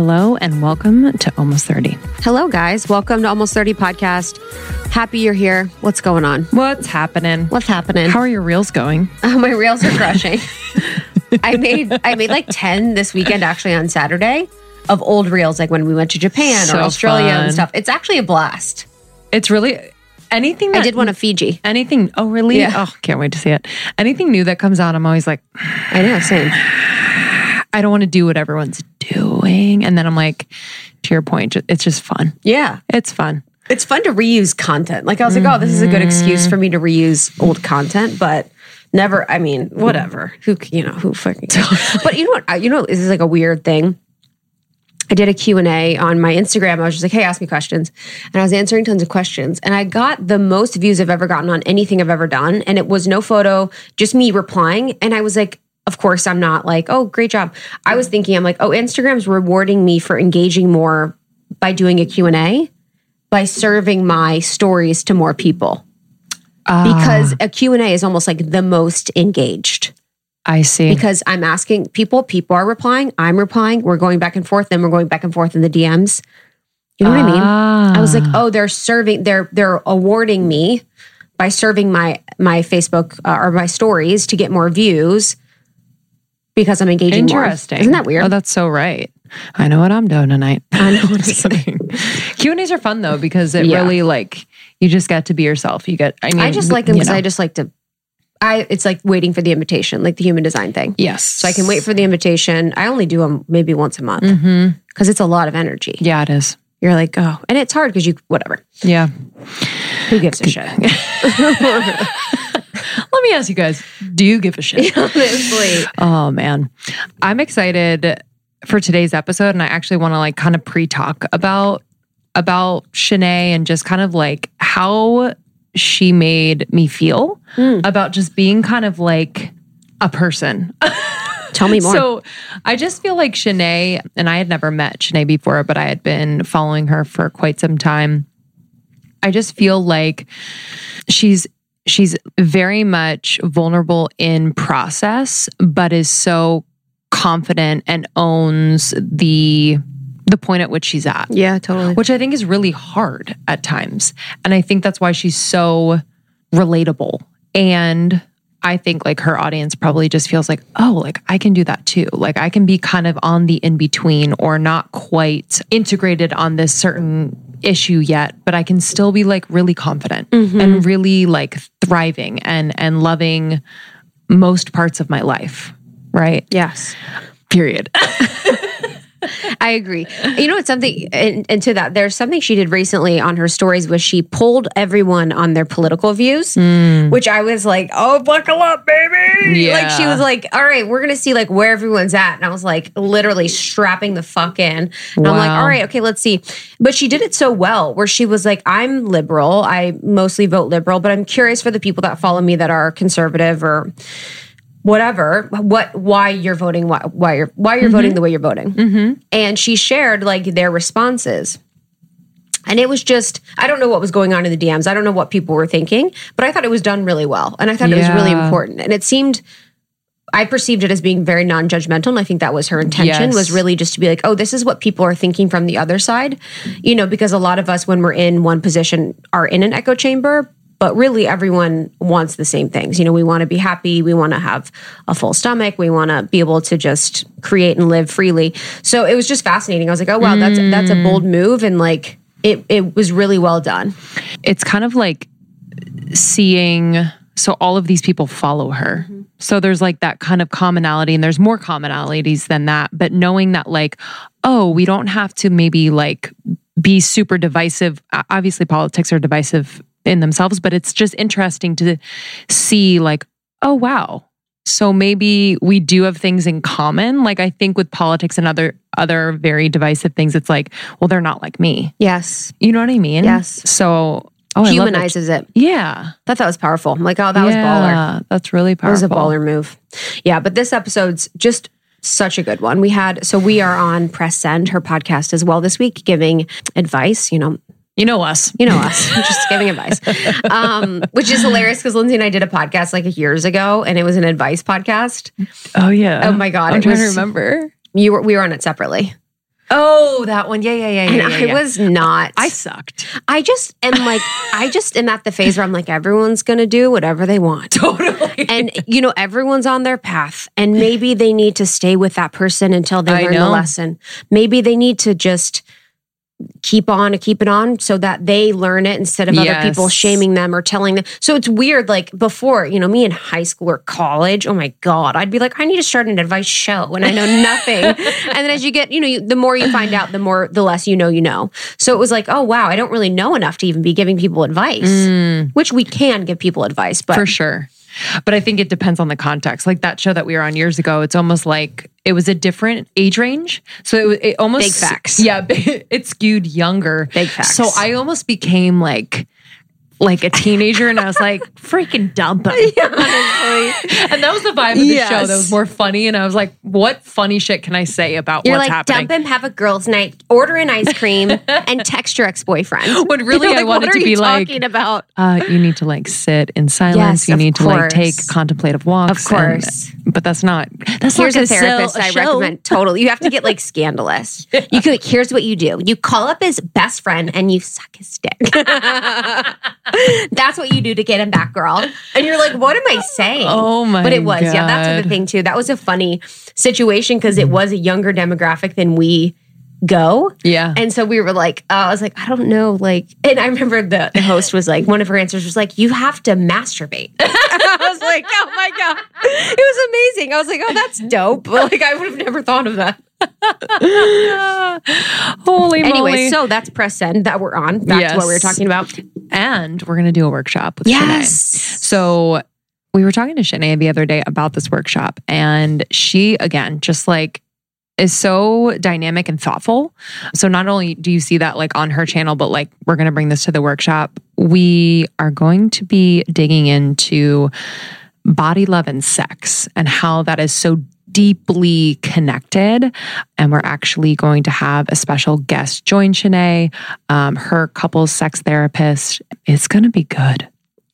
Hello and welcome to Almost 30. Hello, guys. Welcome to Almost 30 Podcast. Happy you're here. What's going on? What's happening? What's happening? How are your reels going? Oh, my reels are crushing. I made I made like 10 this weekend actually on Saturday of old reels like when we went to Japan So or Australia fun. and stuff. It's actually a blast. It's really anything that I did one of Fiji. anything. Oh, really? Yeah. Oh, can't wait to see it. Anything new that comes out, I'm always like, I know, same. I don't want to do what everyone's doing. And then I'm like, to your point, it's just fun. Yeah. It's fun. It's fun to reuse content. Like I was like, oh, this is a good excuse for me to reuse old content, but never. I mean, whatever. Who you know who fucking. but you know what? I- You know this is like a weird thing. I did a Q&A on my Instagram. I was just like, hey, ask me questions. And I was answering tons of questions. And I got the most views I've ever gotten on anything I've ever done. And it was no photo, just me replying. And I was like, of course, I'm not like, oh, great job. I was thinking, I'm like, oh, Instagram's rewarding me for engaging more by doing a Q&A, by serving my stories to more people. Because a Q&A is almost like the most engaged I see. because I'm asking people, people are replying, I'm replying, we're going back and forth, then we're going back and forth in the DMs. You know what I mean? Ah. I was like, oh, they're serving, they're they're awarding me by serving my my Facebook uh, or my stories to get more views because I'm engaging more. Interesting. Isn't that weird? Oh, that's so right. I know what I'm doing tonight. I know what I'm doing. Q and A's are fun though because it Yeah. really like you just get to be yourself. You get. I mean, I just like them you because know. I just like to. I it's like waiting for the invitation, like the human design thing. yes. So I can wait for the invitation. I only do them maybe once a month Mm-hmm. because it's a lot of energy. Yeah, it is. You're like, oh, and it's hard because you whatever. Yeah. Who gives a shit? Let me ask you guys: Do you give a shit? Honestly, Oh man, I'm excited for today's episode, and I actually want to like kind of pre-talk about about Chinae and just kind of like how she made me feel Hmm. about just being kind of like a person. tell me more. So I just feel like Chinae, and I had never met Chinae before, but I had been following her for quite some time. I just feel like she's she's very much vulnerable in process, but is so confident and owns the the point at which she's at yeah, totally. which I think is really hard at times. And I think that's why she's so relatable. And I think like her audience probably just feels like, oh, like I can do that too. Like I can be kind of on the in between or not quite integrated on this certain issue yet, but I can still be like really confident mm-hmm. and really like thriving and and loving most parts of my life. Right? Yes, Period. I agree. You know, it's something, and, and to that, there's something she did recently on her stories was she pulled everyone on their political views, hmm. which I was like, oh, buckle up, baby. Yeah. Like she was like, all right, we're gonna see like where everyone's at, and I was like, literally strapping the fuck in. And I'm like, all right, okay, let's see. But she did it so well, where she was like, I'm liberal. I mostly vote liberal, but I'm curious for the people that follow me that are conservative or whatever what why you're voting why, why you're why you're voting mm-hmm. the way you're voting. Mm-hmm. And she shared like their responses. And it was just i don't know what was going on in the dms i don't know what people were thinking but i thought it was done really well. And i thought it was really important. And it seemed I perceived it as being very non-judgmental, and I think that was her intention. Yes. Was really just to be like, "Oh, this is what people are thinking from the other side," you know, because a lot of us, when we're in one position, are in an echo chamber. But really, everyone wants the same things. You know, we want to be happy. We want to have a full stomach. We want to be able to just create and live freely. So it was just fascinating. I was like, "Oh wow, that's that's a mm. bold move," and like it it was really well done. it's kind of like seeing so all of these people follow her mm-hmm. so there's like that kind of commonality and there's more commonalities than that but knowing that like oh we don't have to maybe like be super divisive obviously politics are divisive in themselves but it's just interesting to see like oh wow so maybe we do have things in common like i think with politics and other other very divisive things it's like well they're not like me Yes, you know what I mean? Yes. So, oh, I love that- humanizes it. Yeah. I thought that was powerful. I'm like, oh, that was baller. That's really That was powerful. a baller move. Yeah, but this episode's just such a good one. We had so we are on Press Send, her podcast as well this week, giving advice. You know, You know us. you know us, just giving advice, um, which is hilarious because Lindsey and I did a podcast like years ago, and it was an advice podcast. Oh yeah. Oh my God, I'm trying to remember. You were we were on it separately. Oh, that one. Yeah, yeah, yeah, And yeah. yeah, I was not. I sucked. I just am like, I just am at the phase where I'm like, everyone's going to do whatever they want. Totally. And, you know, everyone's on their path. And maybe they need to stay with that person until they I learn the lesson. Maybe they need to just keep on and keep it on so that they learn it instead of other people shaming them or telling them. So it's weird. Like before, you know, me in high school or college, oh my God, I'd be like, I need to start an advice show and I know nothing. and then as you get, you know, you, the more you find out, the more, the less you know, you know. So it was like, oh wow, I don't really know enough to even be giving people advice, which we can give people advice, but Mm. For sure. But I think it depends on the context. Like that show that we were on years ago, it's almost like it was a different age range. So it, it almost Big facts. Yeah, it skewed younger. Big facts. So I almost became like like a teenager and I was like freaking dump him. And that was the vibe of the Yes. show. That was more funny. And I was like, what funny shit can I say about You're what's like, happening? dump him, have a girls' night, order an ice cream, and text your ex boyfriend. When really I wanted to be like- talking about. uh, you need to like sit in silence. Yes, you need to like take course. contemplative walks. Of and- course. but that's not. That's Here's not a therapist a I show. recommend. Totally, you have to get like scandalous. You could. Here's what you do: you call up his best friend and you suck his dick. That's what you do to get him back, girl. And you're like, what am I saying? Oh my god. But it was, yeah. That's the thing too. That was a funny situation because it was a younger demographic than we go. Yeah. And so we were like, uh, I was like, I don't know, like, and I remember the, the host was like, one of her answers was like, you have to masturbate. I was like, oh my god, it was amazing. I was like, oh, that's dope. Like, I would have never thought of that. Holy moly. Anyway, so that's press send that we're on. Back to what we were talking about. And we're going to do a workshop with Chinae. So we were talking to Chinae the other day about this workshop, and she, again, just like is so dynamic and thoughtful. So not only do you see that like on her channel, but like we're going to bring this to the workshop. We are going to be digging into body love and sex and how that is so deeply connected. And we're actually going to have a special guest join Chinae, um, her couples sex therapist. It's going to be good.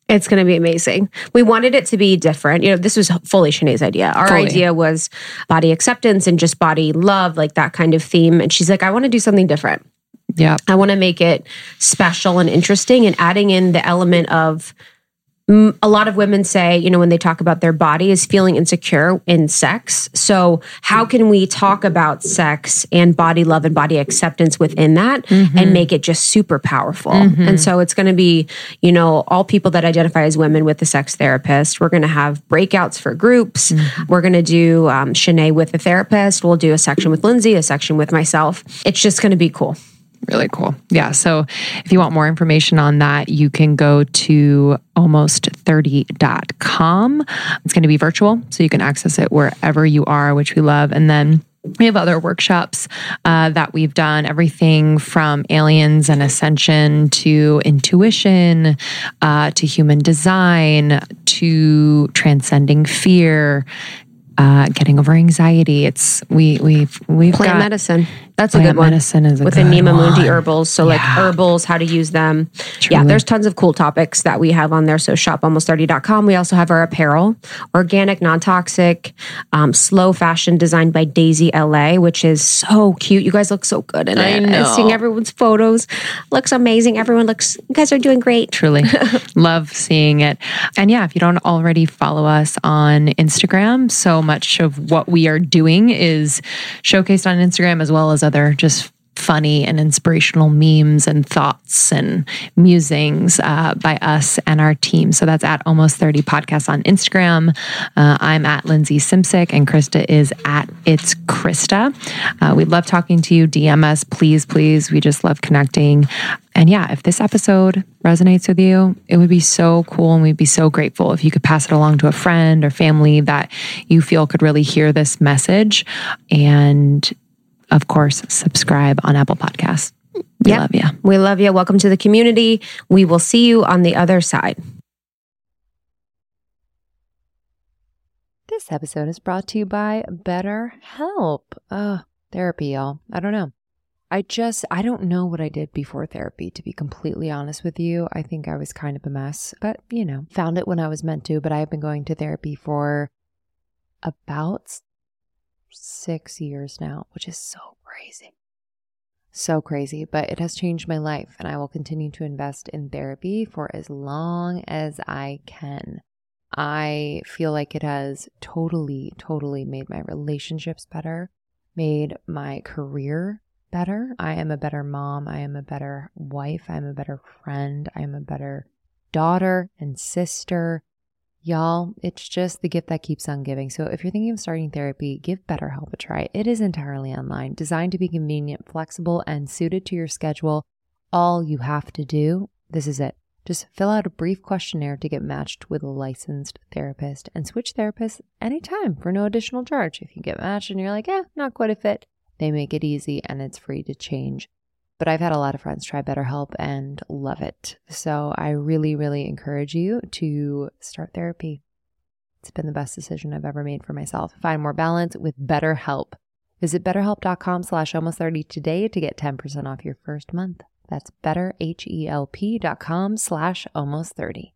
It's going to be amazing. We wanted it to be different. You know, this was fully Chinae's idea. Our Fully. idea was body acceptance and just body love, like that kind of theme. And she's like, I want to do something different. Yeah. I want to make it special and interesting and adding in the element of a lot of women say, you know, when they talk about their body is feeling insecure in sex. So, how can we talk about sex and body love and body acceptance within that mm-hmm. and make it just super powerful? Mm-hmm. And so, it's going to be, you know, all people that identify as women with a sex therapist. We're going to have breakouts for groups. Mm-hmm. We're going to do um, Chinae with a therapist. We'll do a section with Lindsey, a section with myself. It's just going to be cool. Really cool. Yeah. So if you want more information on that, you can go to almost30.com. It's going to be virtual, so you can access it wherever you are, which we love. And then we have other workshops uh, that we've done, everything from aliens and ascension to intuition, uh, to human design, to transcending fear, uh, getting over anxiety. It's we we've we've Plant got medicine. That's a good one. medicine is a with the good Anima Mundi herbals. So like herbals, how to use them. Yeah, there's tons of cool topics that we have on there. So shopalmost30.com. We also have our apparel, organic, non-toxic, um, slow fashion designed by Daisy LA, which is so cute. You guys look so good in I it. know. Seeing everyone's photos looks amazing. Everyone looks, you guys are doing great. truly love seeing it and yeah if you don't already follow us on instagram so much of what we are doing is showcased on instagram as well as other just funny and inspirational memes and thoughts and musings uh, by us and our team. So that's at almost 30 podcasts on instagram. Uh, i'm at lindsey simcik and krista is at it's krista. Uh, we love talking to you. Dm us please please. We just love connecting. And yeah, if this episode resonates with you, it would be so cool and we'd be so grateful if you could pass it along to a friend or family that you feel could really hear this message. And of course, subscribe on Apple Podcasts. We Yeah. love you. We love you. Welcome to the community. We will see you on the other side. This episode is brought to you by BetterHelp. Uh, therapy, y'all. I don't know. I just, I don't know what I did before therapy, to be completely honest with you. I think I was kind of a mess, but you know, found it when I was meant to. But I have been going to therapy for about six years now, which is so crazy. So crazy, but it has changed my life, and I will continue to invest in therapy for as long as I can. I feel like it has totally, totally made my relationships better, made my career better. I am a better mom. I am a better wife. I am a better friend. I am a better daughter and sister. Y'all, it's just the gift that keeps on giving. So if you're thinking of starting therapy, give BetterHelp a try. It is entirely online, designed to be convenient, flexible, and suited to your schedule. All you have to do, this is it. Just fill out a brief questionnaire to get matched with a licensed therapist and switch therapists anytime for no additional charge. If you get matched and you're like, eh, not quite a fit, they make it easy and it's free to change. But I've had a lot of friends try BetterHelp and love it. So I really, really encourage you to start therapy. It's been the best decision I've ever made for myself. Find more balance with BetterHelp. Visit betterhelp.com slash almost 30 today to get 10% off your first month. That's betterhelp.com slash almost 30.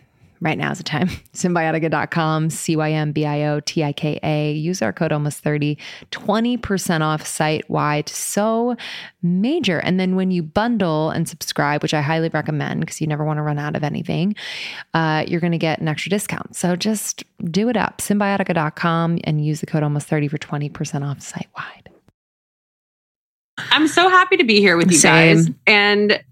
right now is the time. Cymbiotika.com, C Y M B I O T I K A. Use our code almost 30, 20% off site wide. So major. And then when you bundle and subscribe, which I highly recommend because you never want to run out of anything, uh, you're going to get an extra discount. So just do it up. Cymbiotika.com and use the code almost 30 for 20% off site wide. I'm so happy to be here with you Same. guys. And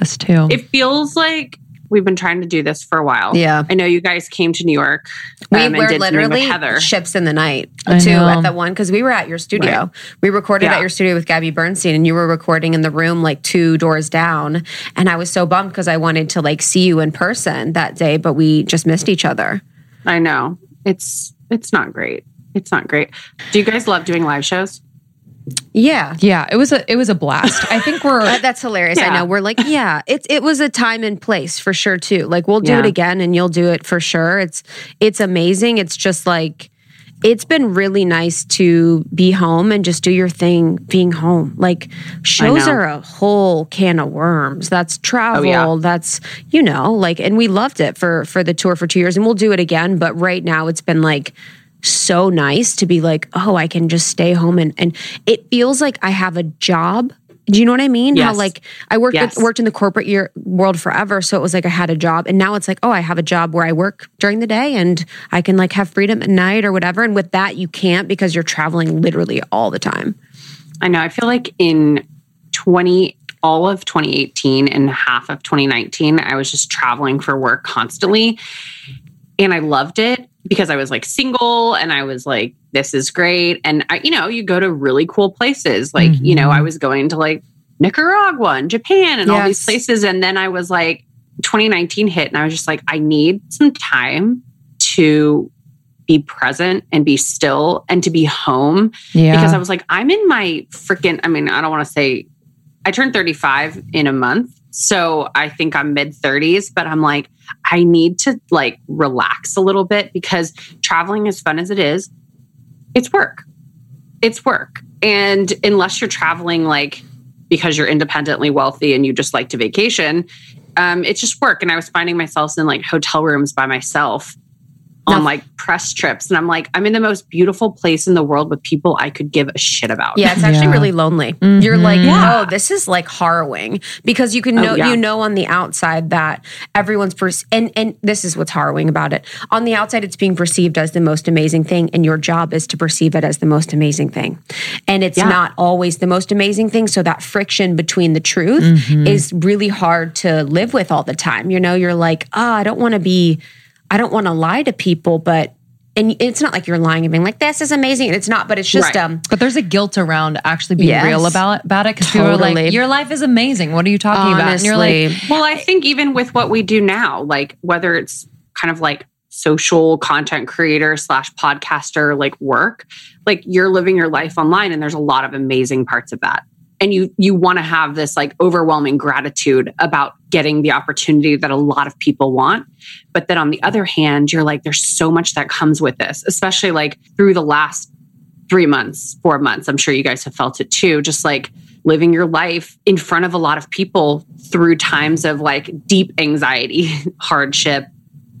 Us too. it feels like we've been trying to do this for a while. Yeah. I know you guys came to New York. We um, and were did literally Heather. ships in the night too at the one because we were at your studio. Right. We recorded Yeah. at your studio with Gabby Bernstein, and you were recording in the room like two doors down. And I was so bummed because I wanted to like see you in person that day, but we just missed each other. I know. It's it's not great. It's not great. Do you guys love doing live shows? Yeah. yeah, it was a it was a blast. I think we're Uh, that's hilarious. I know. We're like, yeah, it's it was a time and place for sure too. Like we'll do Yeah. it again and you'll do it for sure. It's it's amazing. It's just like it's been really nice to be home and just do your thing being home. Like shows are a whole can of worms. That's travel. yeah. That's you know, like and we loved it for for the tour for 2 years and we'll do it again, but right now it's been like so nice to be like, oh, I can just stay home and and it feels like I have a job. Do you know what I mean? How like I worked Yes. with, worked in the corporate year world forever, so it was like I had a job, and now it's like, oh, I have a job where I work during the day and I can like have freedom at night or whatever. And with that, you can't because you're traveling literally all the time. I know. I feel like in 20 all of 2018 and half of 2019, I was just traveling for work constantly. And I loved it because I was like single and I was like, this is great. And I, you know, you go to really cool places. Like, you know, mm-hmm. I was going to like Nicaragua and Japan and all these places. And then I was like, 2019 hit and I was just like, I need some time to be present and be still and to be home Yeah. because I was like, I'm in my freaking, I mean, I don't want to say, I turned 35 in a month. So I think I'm mid 30s, but I'm like, I need to like relax a little bit because traveling, as fun as it is, it's work. It's work. And unless you're traveling like because you're independently wealthy and you just like to vacation, um, it's just work. And I was finding myself in like hotel rooms by myself on No. like press trips. And I'm like, I'm in the most beautiful place in the world with people I could give a shit about. Yeah, it's actually Yeah. really lonely. Mm-hmm. You're like, Yeah. oh, this is like harrowing because you can Oh, know yeah. you know on the outside that everyone's pers- and and this is what's harrowing about it. On the outside, it's being perceived as the most amazing thing, and your job is to perceive it as the most amazing thing, and it's Yeah. not always the most amazing thing. So that friction between the truth mm-hmm. is really hard to live with all the time. You know, you're like, oh, I don't want to be, I don't want to lie to people, but. And it's not like you're lying and being like, "This is amazing." And it's not, but it's just Right. um, But there's a guilt around actually being Yes. real about about it because people are like, "Your life is amazing. What are you talking about?" And you're like, Well, I think even with what we do now, like whether it's kind of like social content creator slash podcaster like work, like you're living your life online and there's a lot of amazing parts of that. And you you want to have this like overwhelming gratitude about getting the opportunity that a lot of people want. But then on the other hand, you're like, there's so much that comes with this, especially like through the last three months, four months. I'm sure you guys have felt it too. Just like living your life in front of a lot of people through times of like deep anxiety, hardship,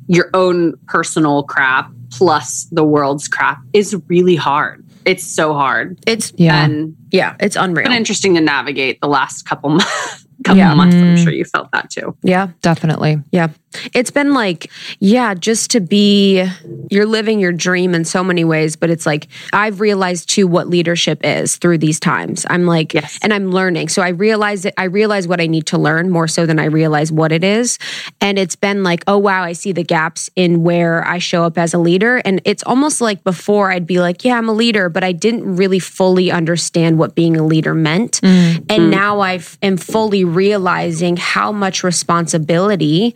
your own personal crap, plus the world's crap is really hard. It's so hard. it's "Yeah, And Yeah, it's unreal. It's been interesting to navigate the last couple months. Couple Yeah. months, I'm Mm. sure you felt that too. yeah, definitely." yeah. It's been like, yeah, just to be, you're living your dream in so many ways, but it's like, I've realized too what leadership is through these times. I'm like, Yes. and I'm learning. So I realize it, I realize what I need to learn more so than I realize what it is. And it's been like, oh, wow, I see the gaps in where I show up as a leader. And it's almost like before I'd be like, yeah, I'm a leader, but I didn't really fully understand what being a leader meant. Mm-hmm. And now I am fully realizing how much responsibility,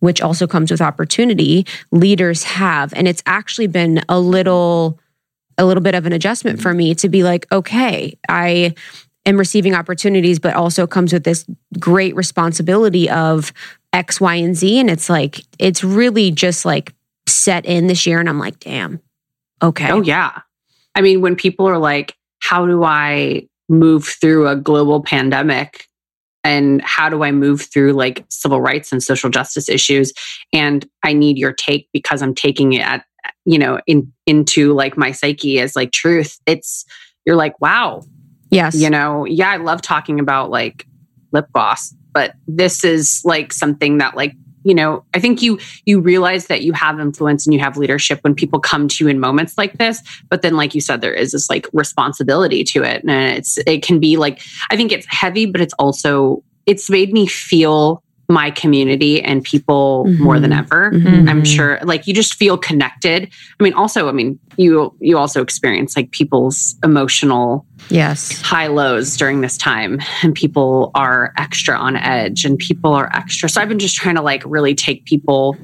which also comes with opportunity, leaders have. And it's actually been a little, a little bit of an adjustment for me to be like, okay, I am receiving opportunities, but also comes with this great responsibility of X, Y, and Z. And it's like, it's really just like set in this year. And I'm like, damn, okay. Oh, yeah. I mean, when people are like, how do I move through a global pandemic? And how do I move through like civil rights and social justice issues? And I need your take because I'm taking it at, you know, in into like my psyche as like truth. It's you're like, wow, Yes. you know, yeah, I love talking about like lip gloss, but this is like something that like, you know, I think you you realize that you have influence and you have leadership when people come to you in moments like this, but then like you said there is this like responsibility to it. And it's it can be like I think it's heavy but it's also it's made me feel my community and people more than ever. Mhm. I'm sure like you just feel connected. I mean also I mean you you also experience like people's emotional Yes. high lows during this time and people are extra on edge and people are extra so i've been just trying to like really take people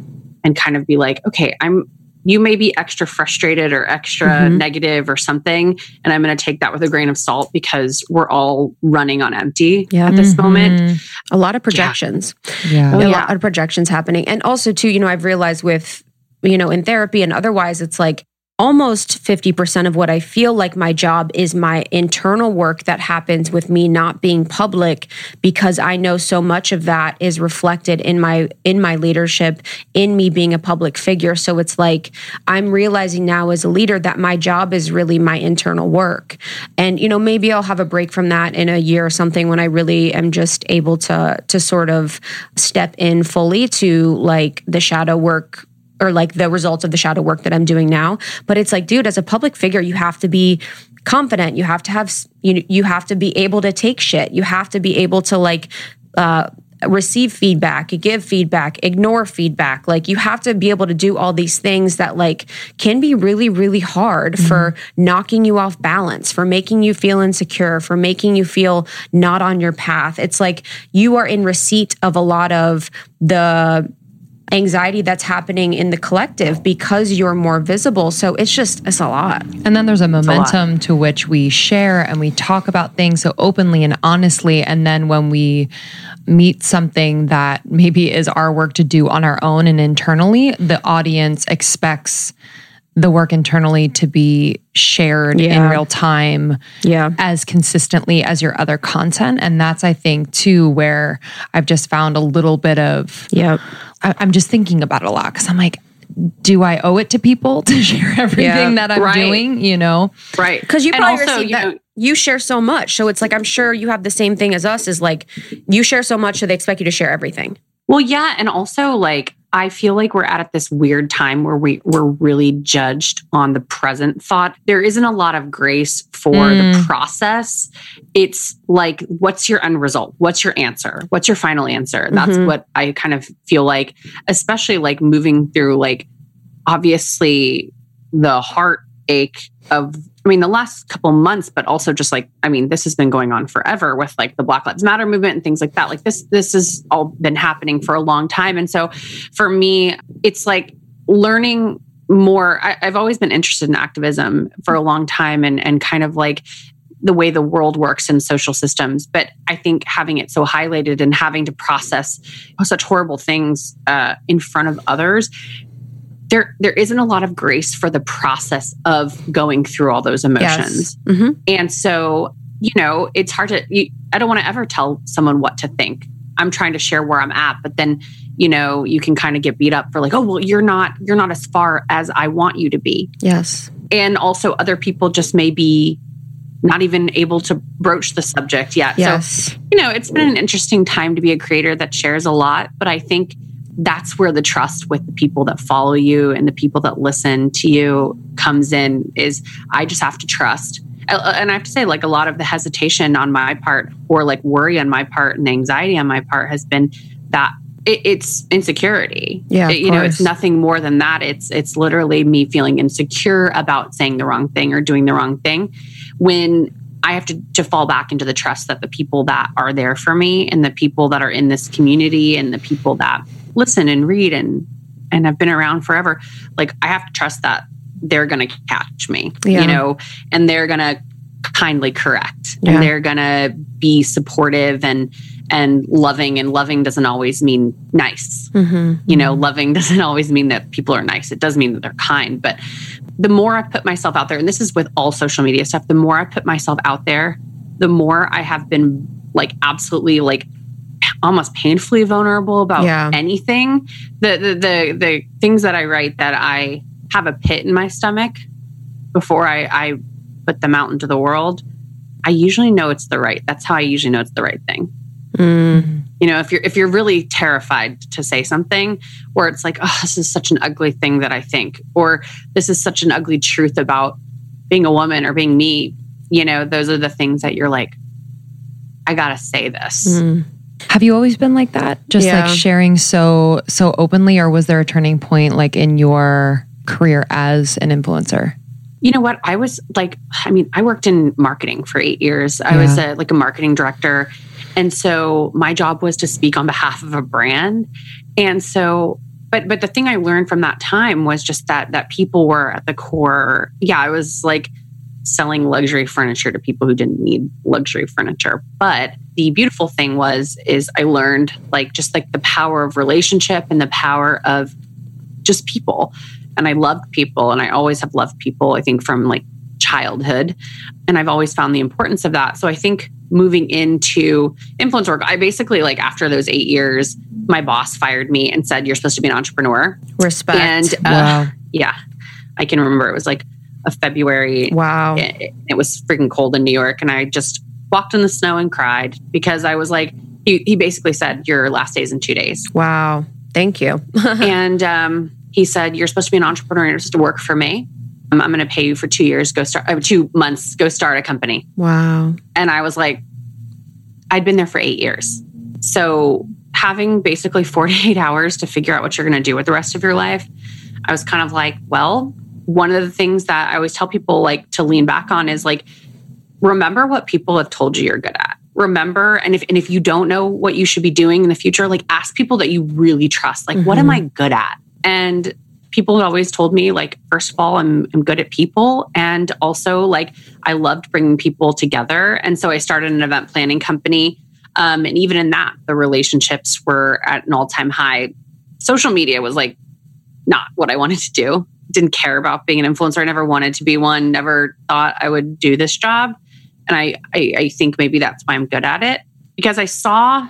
and kind of be like okay i'm you may be extra frustrated or extra Mhm. negative or something and i'm going to take that with a grain of salt because we're all running on empty Yeah. at this moment Mhm. A lot of projections. Yeah. Oh, a yeah. lot of projections happening. And also, too, you know, I've realized with, you know, in therapy and otherwise, it's like almost 50% of what I feel like my job is my internal work that happens with me not being public because I know so much of that is reflected in my in my leadership in me being a public figure. So it's like I'm realizing now as a leader that my job is really my internal work. And you know maybe I'll have a break from that in a year or something when I really am just able to to sort of step in fully to like the shadow work or like the results of the shadow work that I'm doing now. But it's like, dude, as a public figure, you have to be confident. You have to have you you have to be able to take shit. You have to be able to like uh receive feedback, give feedback, ignore feedback. Like you have to be able to do all these things that like can be really really hard mm-hmm. for knocking you off balance, for making you feel insecure, for making you feel not on your path. It's like you are in receipt of a lot of the anxiety that's happening in the collective because you're more visible. So it's just, it's a lot. And then there's a momentum a to which we share and we talk about things so openly and honestly. And then when we meet something that maybe is our work to do on our own and internally, the audience expects the work internally to be shared yeah. in real time yeah. as consistently as your other content. And that's i think too where i've just found a little bit of yeah I, am just thinking about it a lot because i'm like do i owe it to people to share everything yeah, that i'm right. doing you know? Right. Because you probably also, you that. know, you share so much. So it's like i'm sure you have the same thing as us is like you share so much so they expect you to share everything well yeah and also like I feel like we're at this weird time where we, we're really judged on the present thought. There isn't a lot of grace for mm. the process. It's like, what's your end result? What's your answer? What's your final answer? That's mm-hmm. what I kind of feel like, especially like moving through, like, obviously the heartache of I mean, the last couple months, but also just like, I mean, this has been going on forever with like the Black Lives Matter movement and things like that. Like this, this has all been happening for a long time. And so for me, it's like learning more. I, have always been interested in activism for a long time and, and kind of like the way the world works in social systems. But I think having it so highlighted and having to process such horrible things uh, in front of others there there isn't a lot of grace for the process of going through all those emotions. Yes. Mm-hmm. And so, you know, it's hard to you, I don't want to ever tell someone what to think. I'm trying to share where I'm at, but then, you know, you can kind of get beat up for like, "Oh, well, you're not you're not as far as I want you to be." Yes. And also other people just may be not even able to broach the subject yet. Yes. So, you know, it's been an interesting time to be a creator that shares a lot, but I think that's where the trust with the people that follow you and the people that listen to you comes in is i just have to trust. Uh, uh, and i have to say like a lot of the hesitation on my part or like worry on my part and anxiety on my part has been that it's insecurity. Yeah you know it's nothing more than that. It's it's literally me feeling insecure about saying the wrong thing or doing the wrong thing when I have to, to fall back into the trust that the people that are there for me and the people that are in this community and the people that listen and read and and have been around forever, like I have to trust that they're going to catch me, yeah. you know, and they're going to kindly correct yeah. and they're going to be supportive and and loving and loving doesn't always mean nice mm-hmm. you know loving doesn't always mean that people are nice it does mean that they're kind but the more i put myself out there and this is with all social media stuff the more i put myself out there the more i have been like absolutely like almost painfully vulnerable about yeah. anything. The, the the the things that I write that I have a pit in my stomach before I, I put them out into the world. I usually know it's the right. That's how I usually know it's the right thing. Mm. You know, if you're if you're really terrified to say something, or it's like, oh, this is such an ugly thing that I think, or this is such an ugly truth about being a woman or being me. You know, those are the things that you're like, I gotta say this. Mm. Have you always been like that? Just yeah. like sharing so so openly or was there a turning point like in your career as an influencer? You know what? I was like I mean, I worked in marketing for 8 years. I was a, like a marketing director. And so my job was to speak on behalf of a brand. And so but but the thing I learned from that time was just that that people were at the core. Yeah, I was like selling luxury furniture to people who didn't need luxury furniture. But the beautiful thing was is I learned like just like the power of relationship and the power of just people. And I loved people and I always have loved people, I think from like childhood. And I've always found the importance of that. So I think moving into influence work, I basically like after those eight years, my boss fired me and said, You're supposed to be an entrepreneur. Respect. And uh, wow. yeah, I can remember it was like of February. Wow. It, it, was freaking cold in New York. And I just walked in the snow and cried because I was like, he, he basically said, Your last day is in two days. Wow. Thank you. and um, he said, You're supposed to be an entrepreneur. You're supposed to work for me. I'm, I'm going to pay you for two years, go start, uh, two months, go start a company. Wow. And I was like, I'd been there for eight years. So having basically 48 hours to figure out what you're going to do with the rest of your life, I was kind of like, well, one of the things that I always tell people like to lean back on is like, remember what people have told you you're good at. Remember, and if and if you don't know what you should be doing in the future, like ask people that you really trust. Like, mm-hmm. what am I good at? And people had always told me like first of all I'm, I'm good at people and also like i loved bringing people together and so i started an event planning company um, and even in that the relationships were at an all-time high social media was like not what i wanted to do didn't care about being an influencer i never wanted to be one never thought i would do this job and I, I, I think maybe that's why i'm good at it because i saw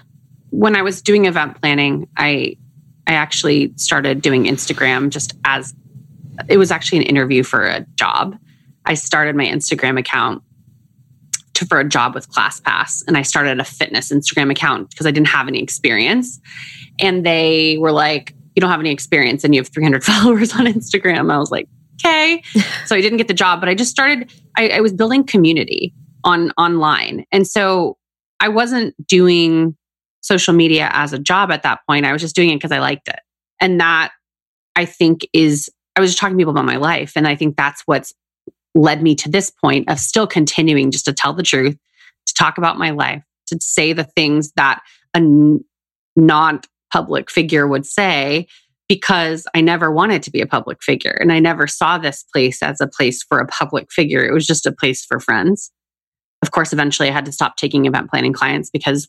when i was doing event planning i I actually started doing Instagram just as it was actually an interview for a job. I started my Instagram account to, for a job with ClassPass, and I started a fitness Instagram account because I didn't have any experience. And they were like, "You don't have any experience, and you have 300 followers on Instagram." I was like, "Okay." so I didn't get the job, but I just started. I, I was building community on online, and so I wasn't doing social media as a job at that point. I was just doing it because I liked it. And that I think is, I was just talking to people about my life. And I think that's what's led me to this point of still continuing just to tell the truth, to talk about my life, to say the things that a non public figure would say because I never wanted to be a public figure and I never saw this place as a place for a public figure. It was just a place for friends. Of course, eventually I had to stop taking event planning clients because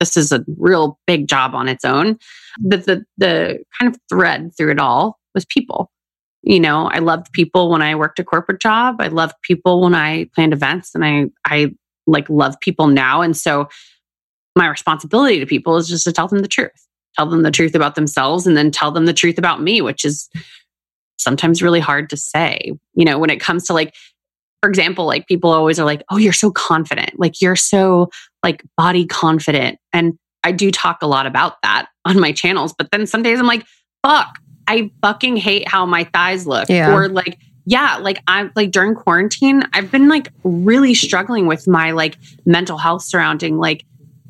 this is a real big job on its own. But the the kind of thread through it all was people. You know, I loved people when I worked a corporate job. I loved people when I planned events and I I like love people now. And so my responsibility to people is just to tell them the truth. Tell them the truth about themselves and then tell them the truth about me, which is sometimes really hard to say. You know, when it comes to like for example, like people always are like, oh, you're so confident. Like you're so like body confident. And I do talk a lot about that on my channels. But then some days I'm like, fuck, I fucking hate how my thighs look. Yeah. Or like, yeah, like I'm like during quarantine, I've been like really struggling with my like mental health surrounding like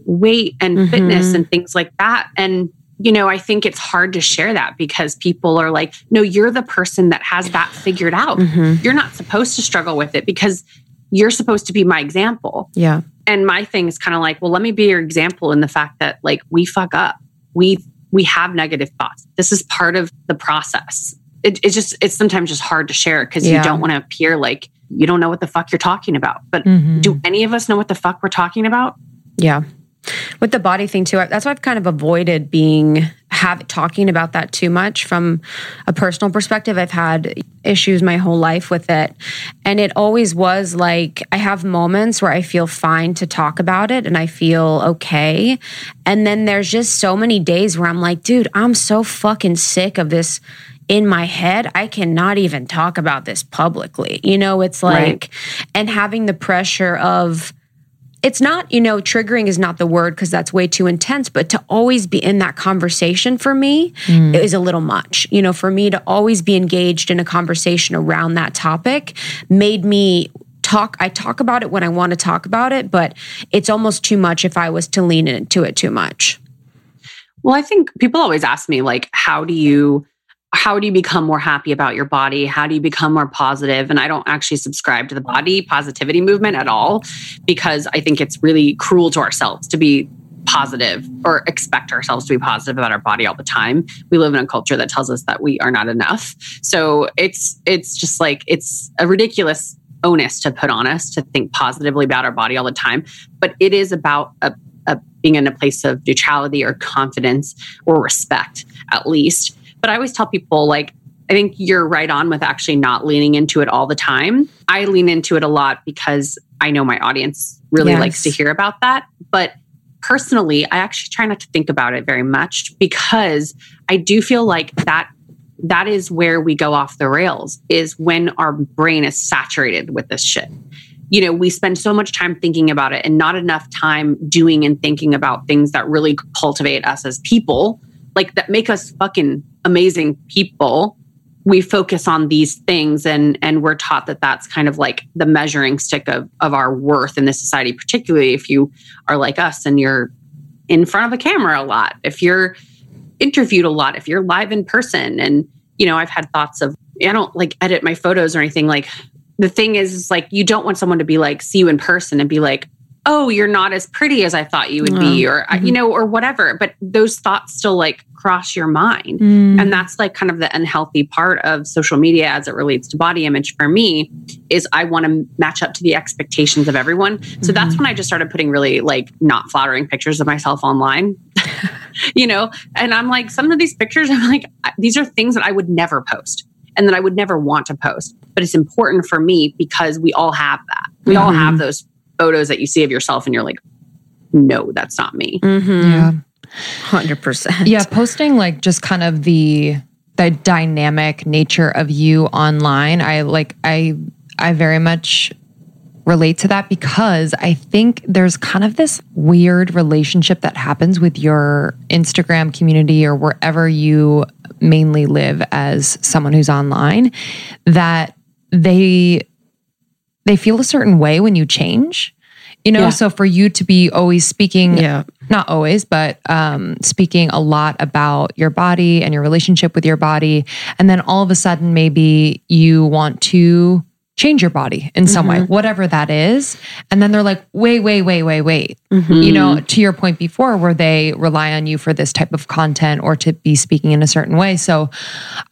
weight and mm-hmm. fitness and things like that. And you know, I think it's hard to share that because people are like, no, you're the person that has that figured out. Mm-hmm. You're not supposed to struggle with it because you're supposed to be my example. Yeah. And my thing is kind of like, well, let me be your example in the fact that like we fuck up. We we have negative thoughts. This is part of the process. It, it's just it's sometimes just hard to share because yeah. you don't want to appear like you don't know what the fuck you're talking about. But mm-hmm. do any of us know what the fuck we're talking about? Yeah with the body thing too. That's why i've kind of avoided being have talking about that too much from a personal perspective. I've had issues my whole life with it. And it always was like i have moments where i feel fine to talk about it and i feel okay. And then there's just so many days where i'm like dude i'm so fucking sick of this in my head, I cannot even talk about this publicly. You know, it's like, right. and having the pressure of, it's not, you know, triggering is not the word because that's way too intense, but to always be in that conversation for me mm. is a little much. You know, for me to always be engaged in a conversation around that topic made me talk I talk about it when I want to talk about it, but it's almost too much if I was to lean into it too much. Well, I think people always ask me like how do you how do you become more happy about your body? How do you become more positive? And I don't actually subscribe to the body positivity movement at all because I think it's really cruel to ourselves to be positive or expect ourselves to be positive about our body all the time. We live in a culture that tells us that we are not enough. So it's it's just like it's a ridiculous onus to put on us to think positively about our body all the time, but it is about a, a being in a place of neutrality or confidence or respect at least but I always tell people, like, I think you're right on with actually not leaning into it all the time. I lean into it a lot because I know my audience really yes. likes to hear about that. But personally, I actually try not to think about it very much because I do feel like that that is where we go off the rails is when our brain is saturated with this shit. You know, we spend so much time thinking about it and not enough time doing and thinking about things that really cultivate us as people, like that make us fucking amazing people we focus on these things and and we're taught that that's kind of like the measuring stick of of our worth in this society particularly if you are like us and you're in front of a camera a lot if you're interviewed a lot if you're live in person. And you know i've had thoughts of i don't like edit my photos or anything. Like the thing is, is like you don't want someone to be like see you in person and be like oh you're not as pretty as i thought you would be or mm-hmm. you know or whatever but those thoughts still like cross your mind mm. and that's like kind of the unhealthy part of social media as it relates to body image for me is i want to match up to the expectations of everyone so mm-hmm. that's when i just started putting really like not flattering pictures of myself online you know and i'm like some of these pictures i'm like these are things that i would never post and that i would never want to post but it's important for me because we all have that we mm-hmm. all have those photos that you see of yourself and you're like, no, that's not me. Mm-hmm. Yeah. 100%. Yeah. Posting like just kind of the, the dynamic nature of you online. I like, I, I very much relate to that because I think there's kind of this weird relationship that happens with your Instagram community or wherever you mainly live as someone who's online that they they feel a certain way when you change you know yeah. so for you to be always speaking yeah not always but um, speaking a lot about your body and your relationship with your body and then all of a sudden maybe you want to change your body in some mm-hmm. way, whatever that is. And then they're like, wait, wait, wait, wait, wait. Mm-hmm. You know, to your point before, where they rely on you for this type of content or to be speaking in a certain way. So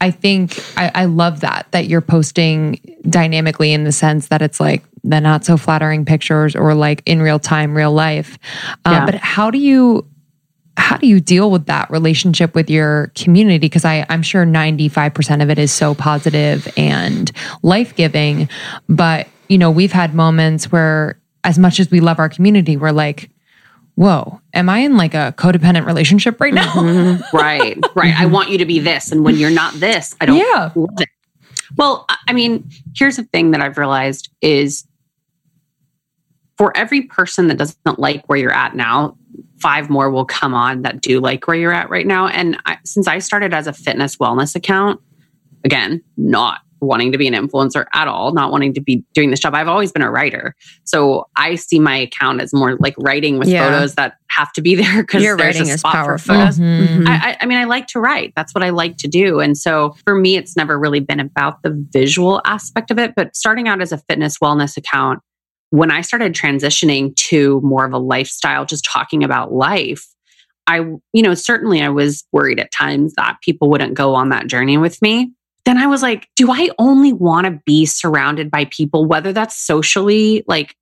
I think I, I love that, that you're posting dynamically in the sense that it's like the not so flattering pictures or like in real time, real life. Uh, yeah. But how do you how do you deal with that relationship with your community? Because I'm sure 95% of it is so positive and life giving. But, you know, we've had moments where, as much as we love our community, we're like, whoa, am I in like a codependent relationship right now? Mm-hmm. right, right. I want you to be this. And when you're not this, I don't yeah. love it. Well, I mean, here's the thing that I've realized is for every person that doesn't like where you're at now, five more will come on that do like where you're at right now. And I, since I started as a fitness wellness account, again, not wanting to be an influencer at all, not wanting to be doing this job. I've always been a writer. So I see my account as more like writing with yeah. photos that have to be there because your there's writing a is powerful. Mm-hmm. mm-hmm. I, I mean, I like to write. That's what I like to do. And so for me, it's never really been about the visual aspect of it. But starting out as a fitness wellness account, when I started transitioning to more of a lifestyle, just talking about life, I, you know, certainly I was worried at times that people wouldn't go on that journey with me. Then I was like, do I only want to be surrounded by people, whether that's socially, like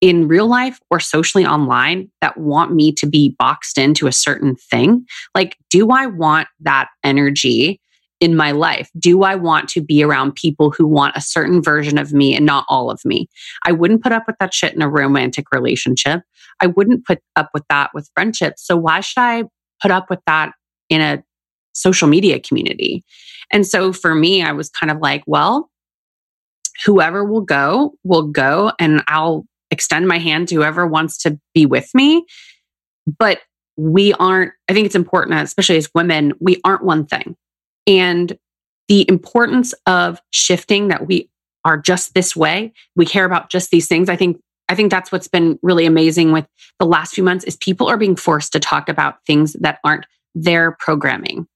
in real life or socially online, that want me to be boxed into a certain thing? Like, do I want that energy in my life? Do I want to be around people who want a certain version of me and not all of me? I wouldn't put up with that shit in a romantic relationship. I wouldn't put up with that with friendships. So why should I put up with that in a social media community? And so for me, I was kind of like, well, whoever will go will go and I'll extend my hand to whoever wants to be with me. But we aren't, I think it's important, especially as women, we aren't one thing and the importance of shifting that we are just this way. We care about just these things. I think i think that's what's been really amazing with the last few months is people are being forced to talk about things that aren't their programming.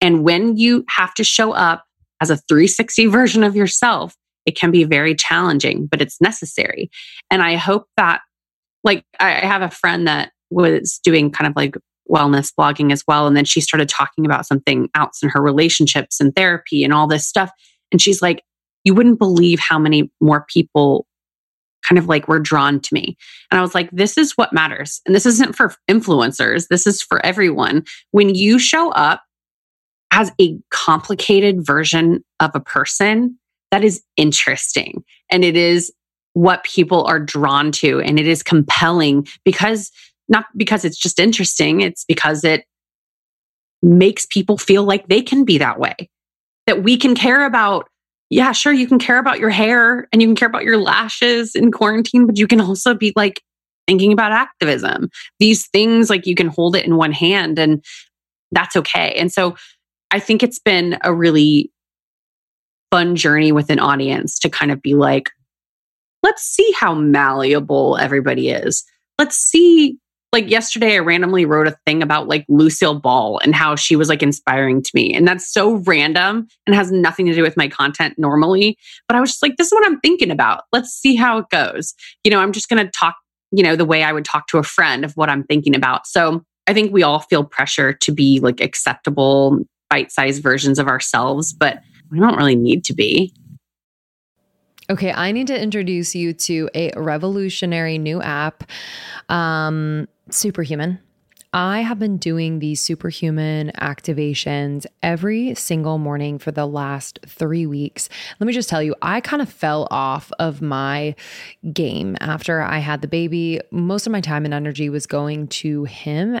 And when you have to show up as a 360 version of yourself it can be very challenging but it's necessary. And i hope that like i have a friend that was doing kind of like wellness blogging as well. And then she started talking about something else in her relationships and therapy and all this stuff. And she's like, you wouldn't believe how many more people kind of like were drawn to me. And I was like, this is what matters. And this isn't for influencers, this is for everyone. When you show up as a complicated version of a person, that is interesting. And it is what people are drawn to. And it is compelling because not because it's just interesting, it's because it makes people feel like they can be that way. That we can care about, yeah, sure, you can care about your hair and you can care about your lashes in quarantine, but you can also be like thinking about activism. These things, like you can hold it in one hand and that's okay. And so I think it's been a really fun journey with an audience to kind of be like, let's see how malleable everybody is. Let's see. Like yesterday, I randomly wrote a thing about like Lucille Ball and how she was like inspiring to me. And that's so random and has nothing to do with my content normally. But I was just like, this is what I'm thinking about. Let's see how it goes. You know, I'm just going to talk, you know, the way I would talk to a friend of what I'm thinking about. So I think we all feel pressure to be like acceptable, bite sized versions of ourselves, but we don't really need to be. Okay, I need to introduce you to a revolutionary new app, um, Superhuman. I have been doing these superhuman activations every single morning for the last three weeks. Let me just tell you, I kind of fell off of my game after I had the baby. Most of my time and energy was going to him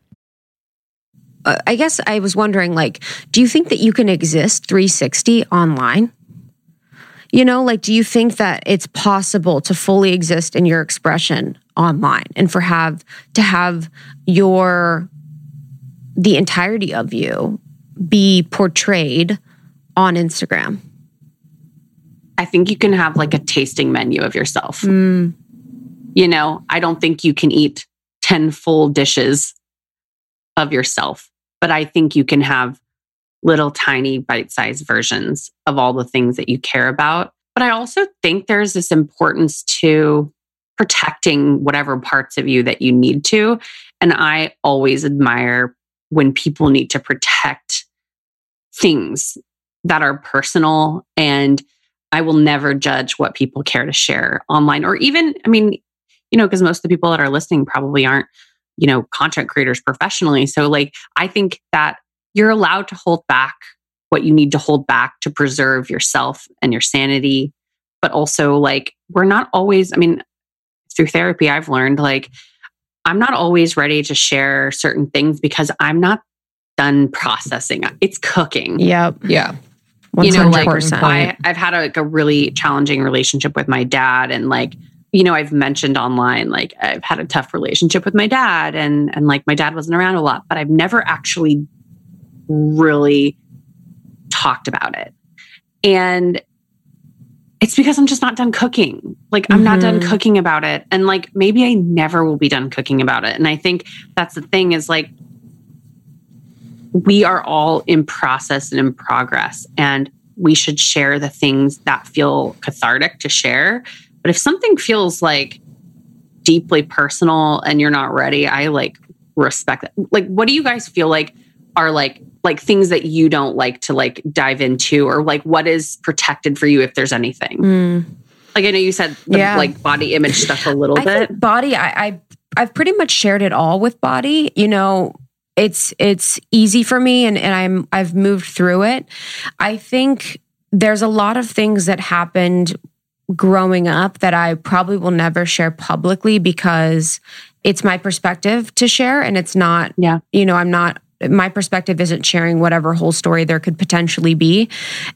Uh, I guess I was wondering, like, do you think that you can exist 360 online? You know, like, do you think that it's possible to fully exist in your expression online and for have to have your the entirety of you be portrayed on Instagram? I think you can have like a tasting menu of yourself. Mm. You know, I don't think you can eat 10 full dishes of yourself, but I think you can have little tiny bite sized versions of all the things that you care about. But I also think there's this importance to protecting whatever parts of you that you need to. And I always admire when people need to protect things that are personal. And I will never judge what people care to share online or even, I mean, you know, because most of the people that are listening probably aren't, you know, content creators professionally. So, like, I think that you're allowed to hold back what you need to hold back to preserve yourself and your sanity. But also, like, we're not always, I mean, through therapy, I've learned like, I'm not always ready to share certain things because I'm not done processing. It's cooking. Yep. Yeah. You know, like I, I've had a, like a really challenging relationship with my dad, and like you know, I've mentioned online, like I've had a tough relationship with my dad, and and like my dad wasn't around a lot, but I've never actually really talked about it. And it's because I'm just not done cooking. Like, I'm mm-hmm. not done mm-hmm. cooking about it. And like, maybe I never will be done cooking about it. And I think that's the thing is like, we are all in process and in progress. And we should share the things that feel cathartic to share. But if something feels like deeply personal and you're not ready, I like respect that. Like, what do you guys feel like are like like things that you don't like to like dive into, or like what is protected for you if there's anything? Mm. Like I know you said the Yeah. like body image stuff a little I bit. body. I, I I've pretty much shared it all with body. You know, it's it's easy for me, and and I'm I've moved through it. I think there's a lot of things that happened growing up that I probably will never share publicly because it's my perspective to share, and it's not. Yeah. You know, I'm not. My perspective isn't sharing whatever whole story there could potentially be.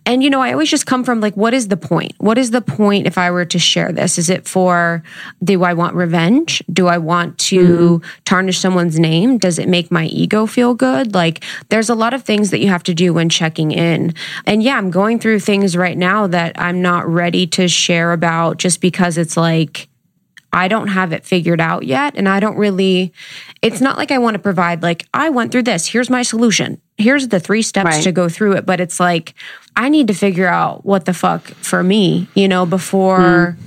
And, you know, I always just come from like, what is the point? What is the point if I were to share this? Is it for, do I want revenge? Do I want to mm-hmm. tarnish someone's name? Does it make my ego feel good? Like, there's a lot of things that you have to do when checking in. And yeah, I'm going through things right now that I'm not ready to share about just because it's like, I don't have it figured out yet. And I don't really, it's not like I want to provide, like, I went through this. Here's my solution. Here's the three steps Right. to go through it. But it's like, I need to figure out what the fuck for me, you know, before hmm.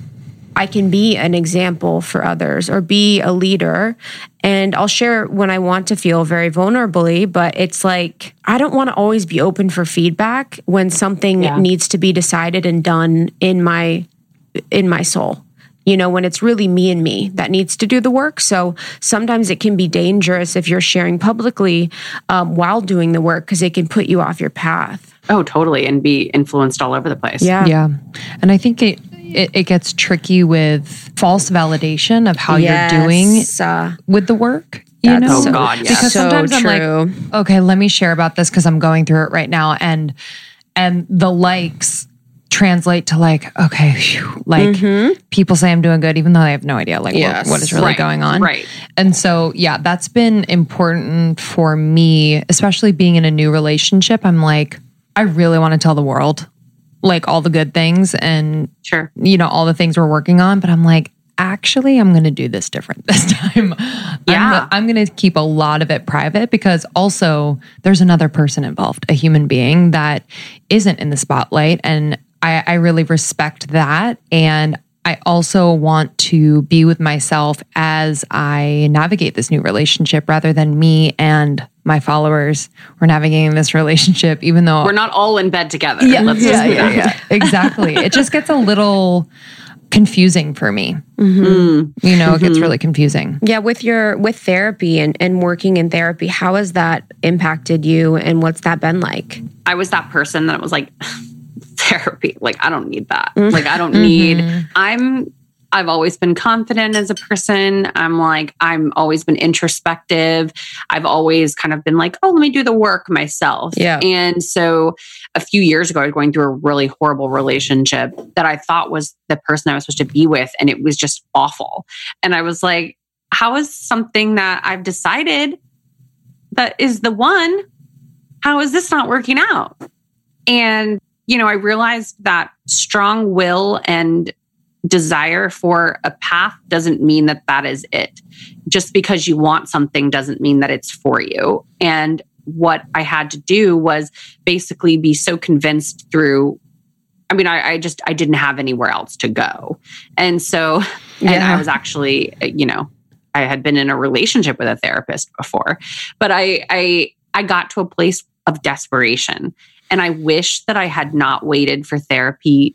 I can be an example for others or be a leader. And I'll share when I want to feel very vulnerably, but it's like, I don't want to always be open for feedback when something Yeah. needs to be decided and done in my in my soul you know when it's really me and me that needs to do the work so sometimes it can be dangerous if you're sharing publicly um, while doing the work because it can put you off your path oh, totally, and be influenced all over the place. yeah Yeah. And I think it, it, it gets tricky with false validation of how you're doing uh, with the work. You know? Oh, God, yeah. Because so sometimes I'm like, okay, let me share about this because I'm going through it right now. And and the likes translate to like, okay, phew, like mm-hmm. people say I'm doing good, even though I have no idea like what- what is really Right, going on. right. And so yeah, that's been important for me, especially being in a new relationship. I'm like, I really want to tell the world like all the good things and Sure. you know all the things we're working on but i'm like actually i'm going to do this different this time Yeah. i'm, I'm going to keep a lot of it private because also there's another person involved a human being that isn't in the spotlight and i, I really respect that and I also want to be with myself as I navigate this new relationship rather than me and my followers were navigating this relationship, even though We're not all in bed together. Let's just do that. exactly. It just gets a little confusing for me. Mm. You know, it gets really confusing. yeah with your with therapy and, and working in therapy how has that impacted you and what's that been like I was that person that was like, therapy. Like, I don't need that. Mm-hmm. Like, I don't need, mm-hmm. I'm, I've always been confident as a person. I'm like, I'm always been introspective. I've always kind of been like, oh, let me do the work myself. Yeah. And so a few years ago, I was going through a really horrible relationship that I thought was the person I was supposed to be with. And it was just awful. And I was like, how is something that I've decided that is the one? How is this not working out? And, you know, I realized that strong will and desire for a path doesn't mean that that is it. Just because you want something doesn't mean that it's for you. And what I had to do was basically be so convinced through. I mean, I, I just I didn't have anywhere else to go, and so and I was actually, you know, I had been in a relationship with a therapist before, but I I I got to a place of desperation, and I wish that I had not waited for therapy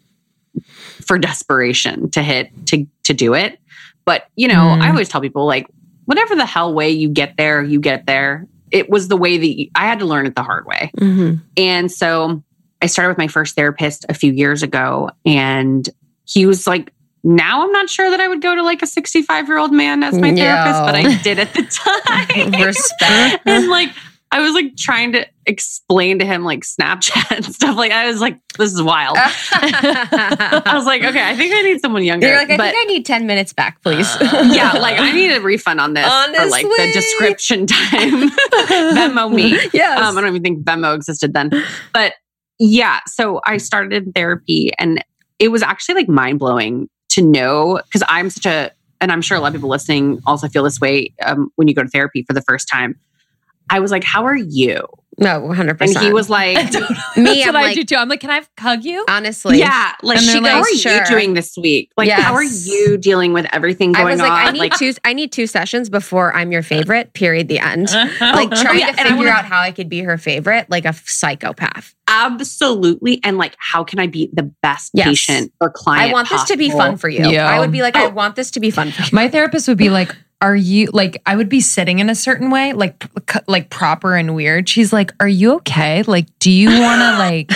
for desperation to hit to to do it. But you know, Mm. I always tell people like, whatever the hell way you get there, you get there. It was the way that you, I had to learn it the hard way. mm-hmm. And so I started with my first therapist a few years ago, and he was like, now I'm not sure that I would go to like a 65 year old man as my therapist, but I did at the time. respect and like, I was like trying to explain to him like Snapchat and stuff. Like, I was like, this is wild. I was like, okay, I think I need someone younger. You're like, I but think I need 10 minutes back, please. yeah, like I need a refund on this for like the description time. Venmo me. yes. Um, I don't even think Venmo existed then. But yeah, so I started in therapy and it was actually like mind blowing to know because I'm such a, and I'm sure a lot of people listening also feel this way um, when you go to therapy for the first time. I was like, how are you? No, 100%. And he was like, me, That's I'm what I like, do too. I'm like, can I hug you? honestly. yeah, like And she they're how are sure. you doing this week? Like, how are you dealing with everything I going was like, on? I need two. I need two sessions before I'm your favorite. Period. The end. Like oh, trying yeah, to figure wanna- out how I could be her favorite, like a psychopath. absolutely. And like, how can I be the best Yes. patient or client? I want this to be fun for you. Yeah. I would be like, I Oh. want this to be fun for you. My therapist would be like, "Are you like?" I would be sitting in a certain way, like like proper and weird. She's like, "Are you okay? Like, do you want to like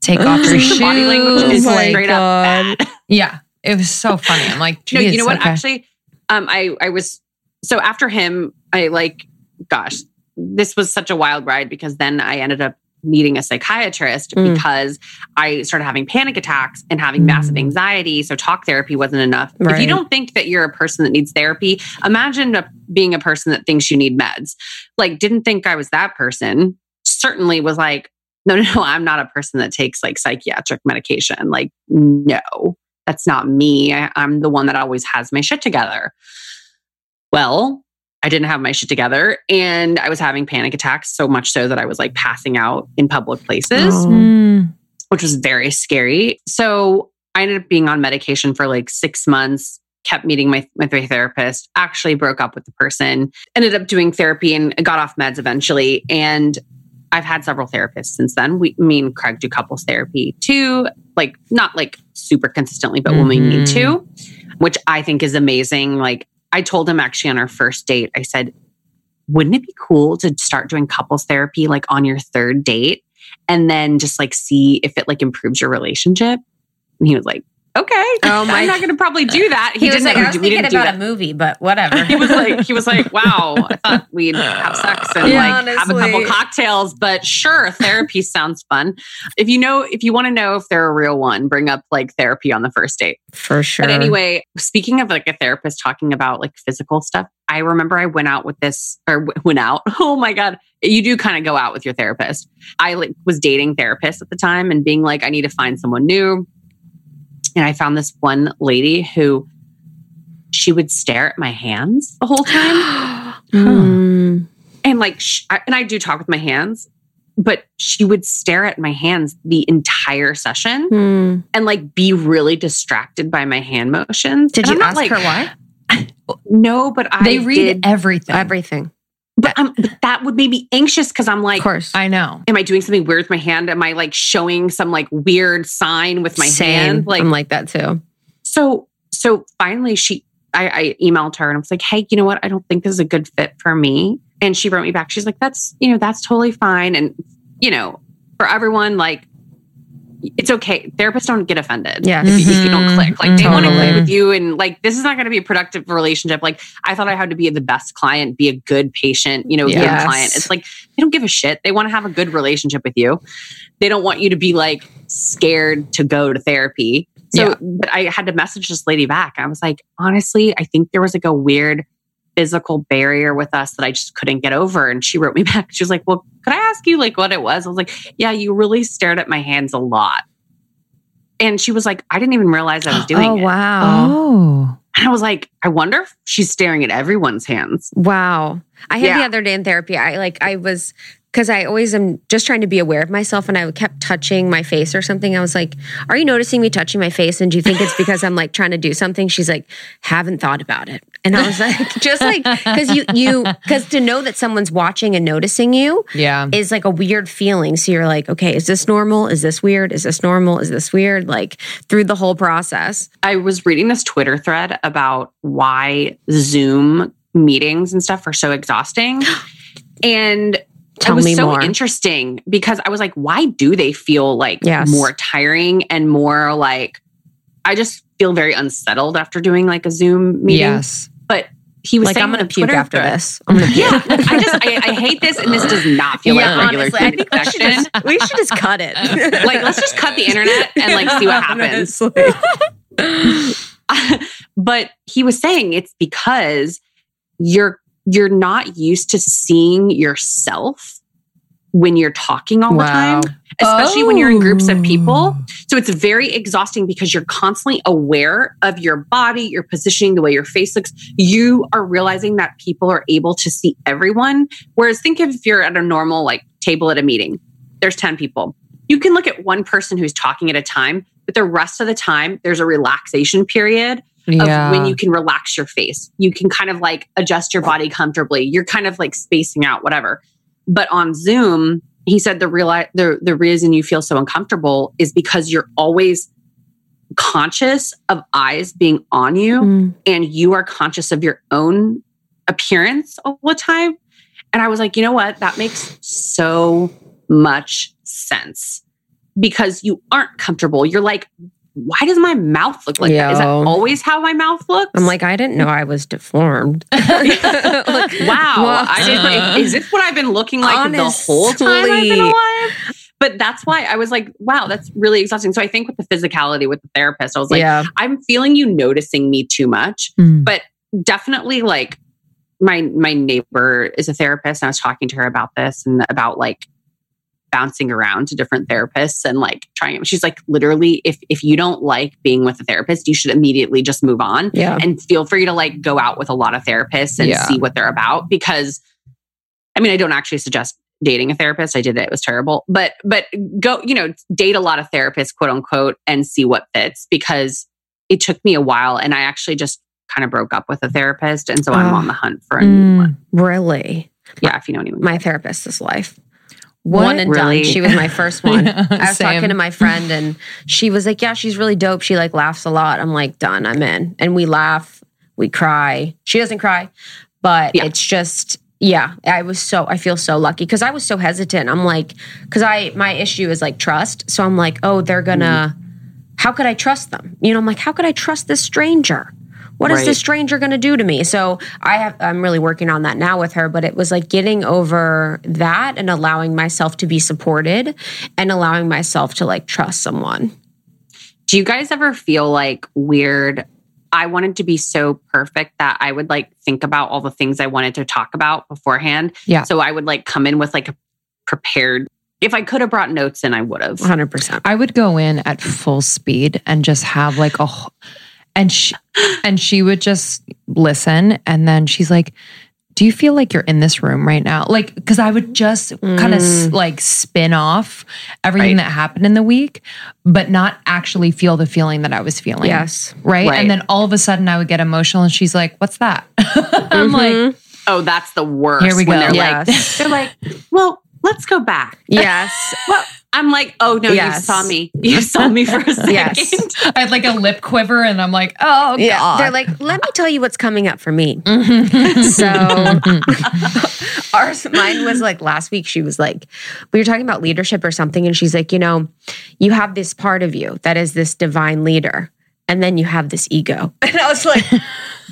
take off your shoes?" Body language is my straight up bad. yeah, it was so funny. I'm like, No, you know what? okay." Actually, um, I I was so after him, I like, gosh, this was such a wild ride because then I ended up needing a psychiatrist Mm. because I started having panic attacks and having massive Mm. anxiety. So talk therapy wasn't enough. If you don't think that you're a person that needs therapy, imagine a, being a person that thinks you need meds. Like, didn't think I was that person. Certainly was like, no, no, no, I'm not a person that takes like psychiatric medication. Like, no, that's not me. I, I'm the one that always has my shit together. Well, I didn't have my shit together and I was having panic attacks so much so that I was like passing out in public places, Oh. Mm. which was very scary. So I ended up being on medication for like six months, kept meeting my, my therapist, actually broke up with the person, ended up doing therapy and got off meds eventually. And I've had several therapists since then. We, me and Craig do couples therapy too, like not like super consistently, but when we need to, which I think is amazing. Like I told him actually on our first date, I said, wouldn't it be cool to start doing couples therapy like on your third date and then just like see if it like improves your relationship? And he was like, okay, Oh my- I'm not going to probably do that. He, was didn't- like, I was thinking about that. a movie, but whatever. He was like, he was like, wow, I thought we'd have sex and Yeah, like have a couple cocktails, but sure, therapy sounds fun. If you know, if you want to know if they're a real one, bring up like therapy on the first date. for sure. But anyway, speaking of like a therapist talking about like physical stuff, I remember I went out with this or went out. Oh my God. You do kind of go out with your therapist. I like was dating therapists at the time and being like, I need to find someone new. And I found this one lady who she would stare at my hands the whole time. Mm. and like, sh- I, and I do talk with my hands, but she would stare at my hands the entire session Mm. and like be really distracted by my hand motions. Did And you ask her why? No, but I they read did. everything. Everything. But, um, but that would make me anxious because I'm like, Of course. I know. am I doing something weird with my hand? Am I like showing some like weird sign with my Same. hand? Like I'm like that too. so. So finally, she I, I emailed her and I was like, hey, you know what? I don't think this is a good fit for me. And she wrote me back. She's like, that's you know that's totally fine. And you know, for everyone, like it's okay. Therapists don't get offended. Yeah. if, you- if you don't Mhm. click. Like they want to Totally. click with you and like this is not going to be a productive relationship. Like I thought I had to be the best client, be a good patient, you know, Yes. good client. It's like they don't give a shit. They want to have a good relationship with you. They don't want you to be like scared to go to therapy. So Yeah. but I had to message this lady back. I was like, honestly, I think there was like a weird physical barrier with us that I just couldn't get over. And she wrote me back. She was like, Well, could I ask you like what it was? I was like, Yeah, you really stared at my hands a lot. And she was like, I didn't even realize I was doing oh it. wow. Oh. And I was like, I wonder if she's staring at everyone's hands. Wow. I had the other day in therapy. I like I was because I always am just trying to be aware of myself and I kept touching my face or something. I was like, Are you noticing me touching my face? And do you think it's because I'm like trying to do something? She's like, haven't thought about it. And I was like, just like because you you because to know that someone's watching and noticing you Yeah. is like a weird feeling. So you're like, okay, is this normal? Is this weird? Is this normal? Is this weird? Like through the whole process. I was reading this Twitter thread about why Zoom meetings and stuff are so exhausting. And Tell it was me so more. interesting because I was like, why do they feel like Yes. more tiring and more like I just feel very unsettled after doing like a Zoom meeting. Yes. But he was Like saying I'm gonna puke after thread- this. I'm gonna puke. Yeah, like, I just I, I hate this, and this does not feel yeah, like regular honestly, I think we should, just, we should just cut it. Like, let's just cut the internet and like see what happens. but he was saying it's because you're you're not used to seeing yourself when you're talking all the time especially when you're in groups of people Oh. so it's very exhausting because you're constantly aware of your body your positioning the way your face looks you are realizing that people are able to see everyone whereas think if you're at a normal like table at a meeting. There's 10 people. You can look at one person who's talking at a time, but the rest of the time, there's a relaxation period Yeah. of when you can relax your face. You can kind of like adjust your body comfortably. You're kind of like spacing out, whatever. But on Zoom, he said the real the the reason you feel so uncomfortable is because you're always conscious of eyes being on you Mm. and you are conscious of your own appearance all the time. And I was like, you know what? That makes so much sense because you aren't comfortable. You're like, why does my mouth look like that? Is that always how my mouth looks? I'm like, I didn't know I was deformed. like, wow. I didn't, is this what I've been looking like the whole time I've been alive? But that's why I was like, wow, that's really exhausting. So I think with the physicality with the therapist, I was like, yeah. I'm feeling you noticing me too much. Mm. But definitely like my my neighbor is a therapist and I was talking to her about this and about like bouncing around to different therapists and like trying she's like literally if if you don't like being with a therapist you should immediately just move on Yeah. and feel free to like go out with a lot of therapists and Yeah. see what they're about because I mean I don't actually suggest dating a therapist I did it it was terrible but but go you know date a lot of therapists quote unquote and see what fits because it took me a while and I actually just kind of broke up with a therapist and so I'm on the hunt for a new Mm. one Really? yeah if you know anyone My therapist is life. What? One and Really? done. She was my first one. Yeah, I was same. talking to my friend and she was like, Yeah, she's really dope. She like laughs a lot. I'm like, done, I'm in. And we laugh, we cry. She doesn't cry, but Yeah. it's just yeah, I was so I feel so lucky because I was so hesitant. I'm like, because I my issue is like trust. So I'm like, oh, they're gonna mm-hmm. how could I trust them? You know, I'm like, how could I trust this stranger? What is Right. this stranger going to do to me? So I have, I'm really working on that now with her, but it was like getting over that and allowing myself to be supported and allowing myself to like trust someone. Do you guys ever feel like weird? I wanted to be so perfect that I would like think about all the things I wanted to talk about beforehand. Yeah. So I would like come in with like a prepared. If I could have brought notes in, I would have. 100%. I would go in at full speed and just have like a wh- and she and she would just listen and then she's like do you feel like you're in this room right now like because i would just kind of Mm. like spin off everything Right. that happened in the week but not actually feel the feeling that i was feeling Yes. right, Right. and then all of a sudden i would get emotional and she's like what's that i'm like Mhm. Oh, that's the worst. Here we when go. They're Yes. like, they're like, well, let's go back. yes. Well, I'm like, oh no, you saw me. You saw me for a second. Yes. i had like a lip quiver and i'm like oh Yeah. god They're like, let me tell you what's coming up for me. Mhm. So ours, mine was like last week. She was like, we were talking about leadership or something, and she's like, you know, you have this part of you that is this divine leader, and then you have this ego. And I was like,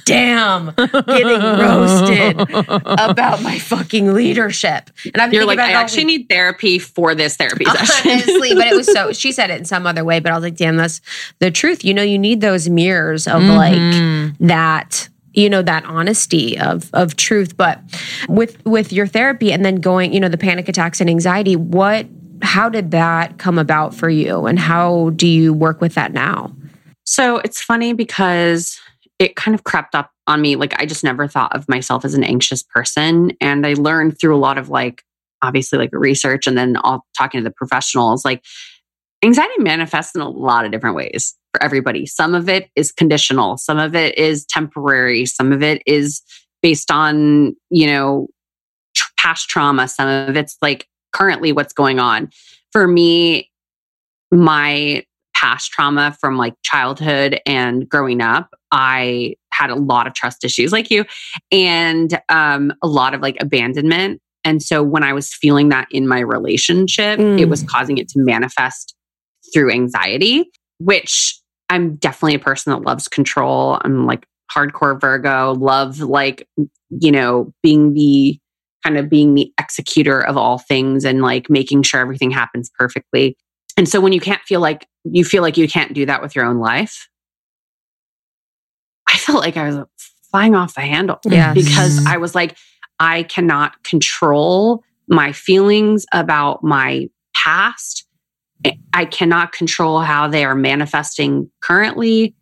damn, getting roasted about my fucking leadership. And I'm You're thinking like, I actually week. need therapy for this therapy session. Honestly, but it was so she said it in some other way, but I was like, damn, that's the truth. You know, you need those mirrors of Mhm. like that you know that honesty of of truth but with with your therapy and then going you know the panic attacks and anxiety what how did that come about for you and how do you work with that now So it's funny because it kind of crept up on me. Like I just never thought of myself as an anxious person. And I learned through a lot of like, obviously, like research and then all talking to the professionals, like anxiety manifests in a lot of different ways for everybody. Some of it is conditional, some of it is temporary, some of it is based on, you know, tr- past trauma, some of it's like currently what's going on. For me, my past trauma from like childhood and growing up, I had a lot of trust issues like you and um, a lot of like abandonment. And so when I was feeling that in my relationship, Mm. it was causing it to manifest through anxiety, which I'm definitely a person that loves control. I'm like hardcore Virgo, love like, you know, being the kind of being the executor of all things and like making sure everything happens perfectly. And so when you can't feel like you feel like you can't do that with your own life, I felt like I was flying off the handle Yes. because mm-hmm. I was like, I cannot control my feelings about my past. I cannot control how they are manifesting currently.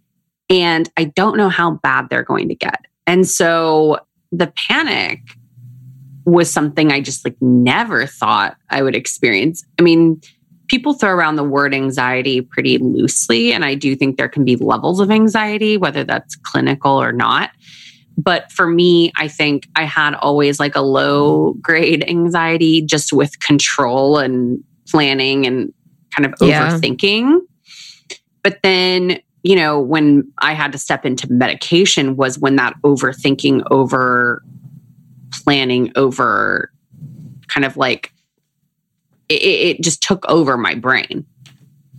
And I don't know how bad they're going to get. And so the panic was something I just like never thought I would experience. I mean, people throw around the word anxiety pretty loosely. And I do think there can be levels of anxiety, whether that's clinical or not. But for me, I think I had always like a low grade anxiety just with control and planning and kind of Yeah. overthinking. But then, you know, when I had to step into medication was when that overthinking, over planning, over kind of like it, it just took over my brain.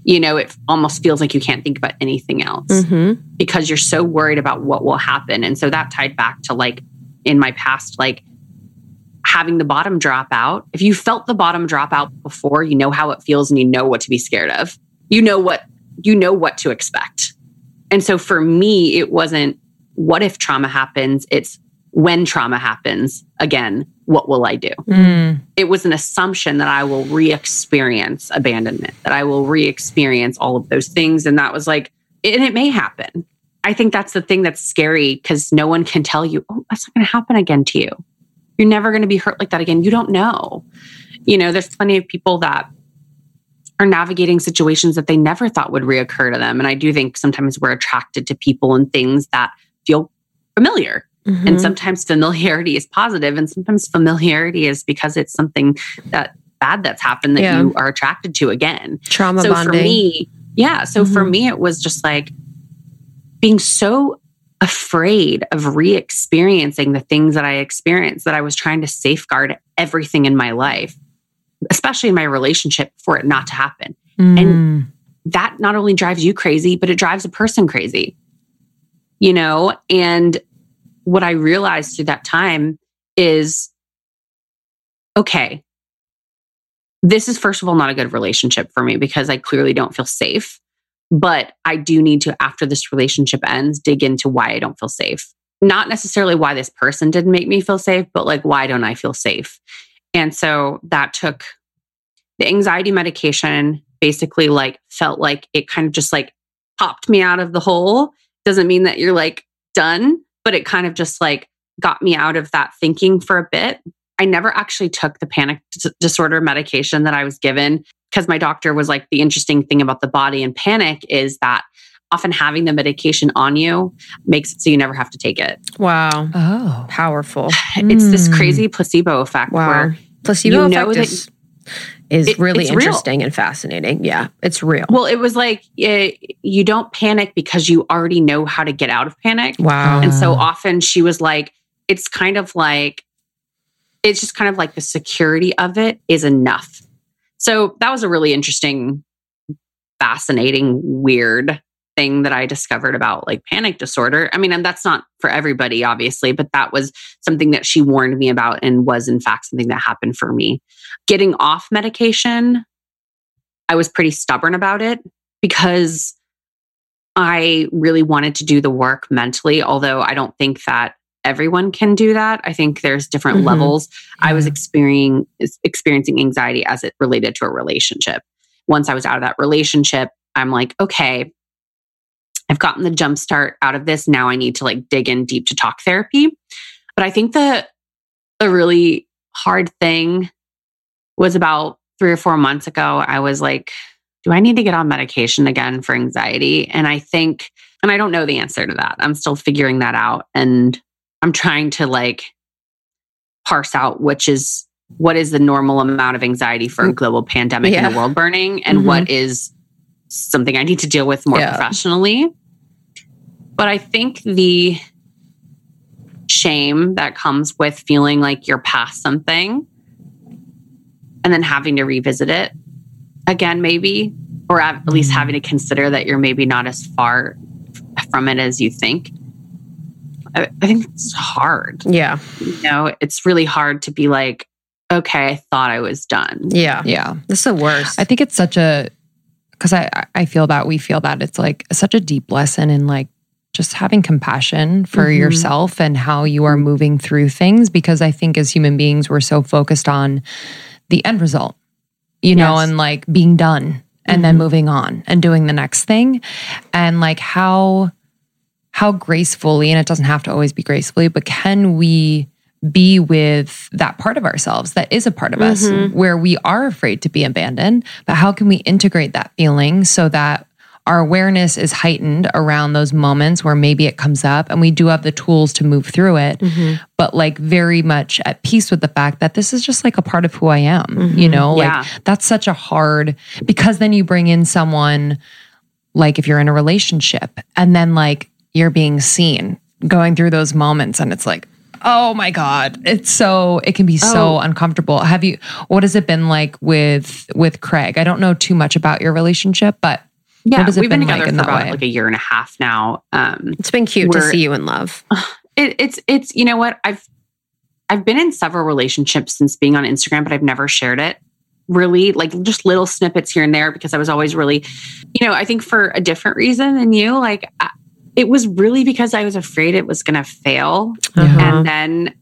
You know, it almost feels like you can't think about anything else Mm-hmm. because you're so worried about what will happen. And so that tied back to like in my past, like having the bottom drop out. If you felt the bottom drop out before, you know how it feels and you know what to be scared of. You know what you know what to expect. And so for me, it wasn't what if trauma happens, it's when trauma happens again, what will I do? Mm. it was an assumption that I will re experience abandonment, that I will re experience all of those things. And that was like, and it may happen. I think that's the thing that's scary because no one can tell you, oh, that's not going to happen again to you. You're never going to be hurt like that again. You don't know. You know, there's plenty of people that are navigating situations that they never thought would reoccur to them. And I do think sometimes we're attracted to people and things that feel familiar. Mm-hmm. And sometimes familiarity is positive, and sometimes familiarity is because it's something that bad that's happened that Yeah. you are attracted to again. trauma so bonding. for me, yeah. So for Mhm. me, it was just like being so afraid of re experiencing the things that I experienced that I was trying to safeguard everything in my life, especially in my relationship, for it not to happen Mm. that not only drives you crazy, but it drives a person crazy. You know, and what I realized through that time is okay, this is first of all not a good relationship for me because I clearly don't feel safe. But I do need to, after this relationship ends, dig into why I don't feel safe. Not necessarily why this person didn't make me feel safe, but like, why don't I feel safe? And so that took the anxiety medication basically like felt like it kind of just like popped me out of the hole. Doesn't mean that you're like done, but it kind of just like got me out of that thinking for a bit. I never actually took the panic dis- disorder medication that I was given because my doctor was like, the interesting thing about the body and panic is that often having the medication on you makes it so you never have to take it. wow, Oh. powerful. It's this Mm. crazy placebo effect Wow, where placebo you know effect that- is, is It- really it's real. interesting and fascinating. Yeah, it's real. Well, it was like eh, you don't panic because you already know how to get out of panic. Wow. And so often she was like, it's kind of like, it's just kind of like the security of it is enough. So that was a really interesting, fascinating, weird thing that I discovered about like panic disorder. I mean, and that's not for everybody, obviously, but that was something that she warned me about and was in fact something that happened for me. Getting off medication, I was pretty stubborn about it because I really wanted to do the work mentally, although I don't think that everyone can do that. I think there's different Mhm. levels. I was experiencing experiencing anxiety as it related to a relationship. Once I was out of that relationship, I'm like, okay, I've gotten the jump start out of this. Now I need to like dig in deep to talk therapy. But I think that a really hard thing was about three or four months ago. I was like, do I need to get on medication again for anxiety? And I think, and I don't know the answer to that. I'm still figuring that out. And I'm trying to like parse out which is what is the normal amount of anxiety for a global pandemic and Yeah. the world burning and Mhm. what is something I need to deal with more Yeah. professionally. But I think the shame that comes with feeling like you're past something and then having to revisit it again, maybe, or at least having to consider that you're maybe not as far from it as you think. I, I think it's hard. yeah, You know, it's really hard to be like, okay, I thought I was done. yeah, Yeah. That's the worst. I think it's such a because I I feel that we feel that it's like such a deep lesson in like just having compassion for Mhm. yourself and how you are moving through things because I think as human beings we're so focused on the end result, you know, Yes. and like being done and then moving on and doing the next thing and like how how gracefully and it doesn't have to always be gracefully but can we be with that part of ourselves that is a part of us Mhm. where we are afraid to be abandoned. But how can we integrate that feeling so that our awareness is heightened around those moments where maybe it comes up and we do have the tools to move through it, Mm-hmm. but like very much at peace with the fact that this is just like a part of who I am, you know? Yeah. Like that's such a hard because then you bring in someone like if you're in a relationship and then like you're being seen going through those moments and it's like oh my god it's so it can be so uncomfortable have you what has it been like with with craig i don't know too much about your relationship but Yeah, what has it we've been, been together like for about way like a year and a half now. Um, It's been cute to see you in love. it, it's it's you know what I've I've been in several relationships since being on Instagram, but I've never shared it. Really, like just little snippets here and there because I was always really, you know, I think for a different reason than you. Like I, it was really because I was afraid it was going to fail, Uh-huh. and then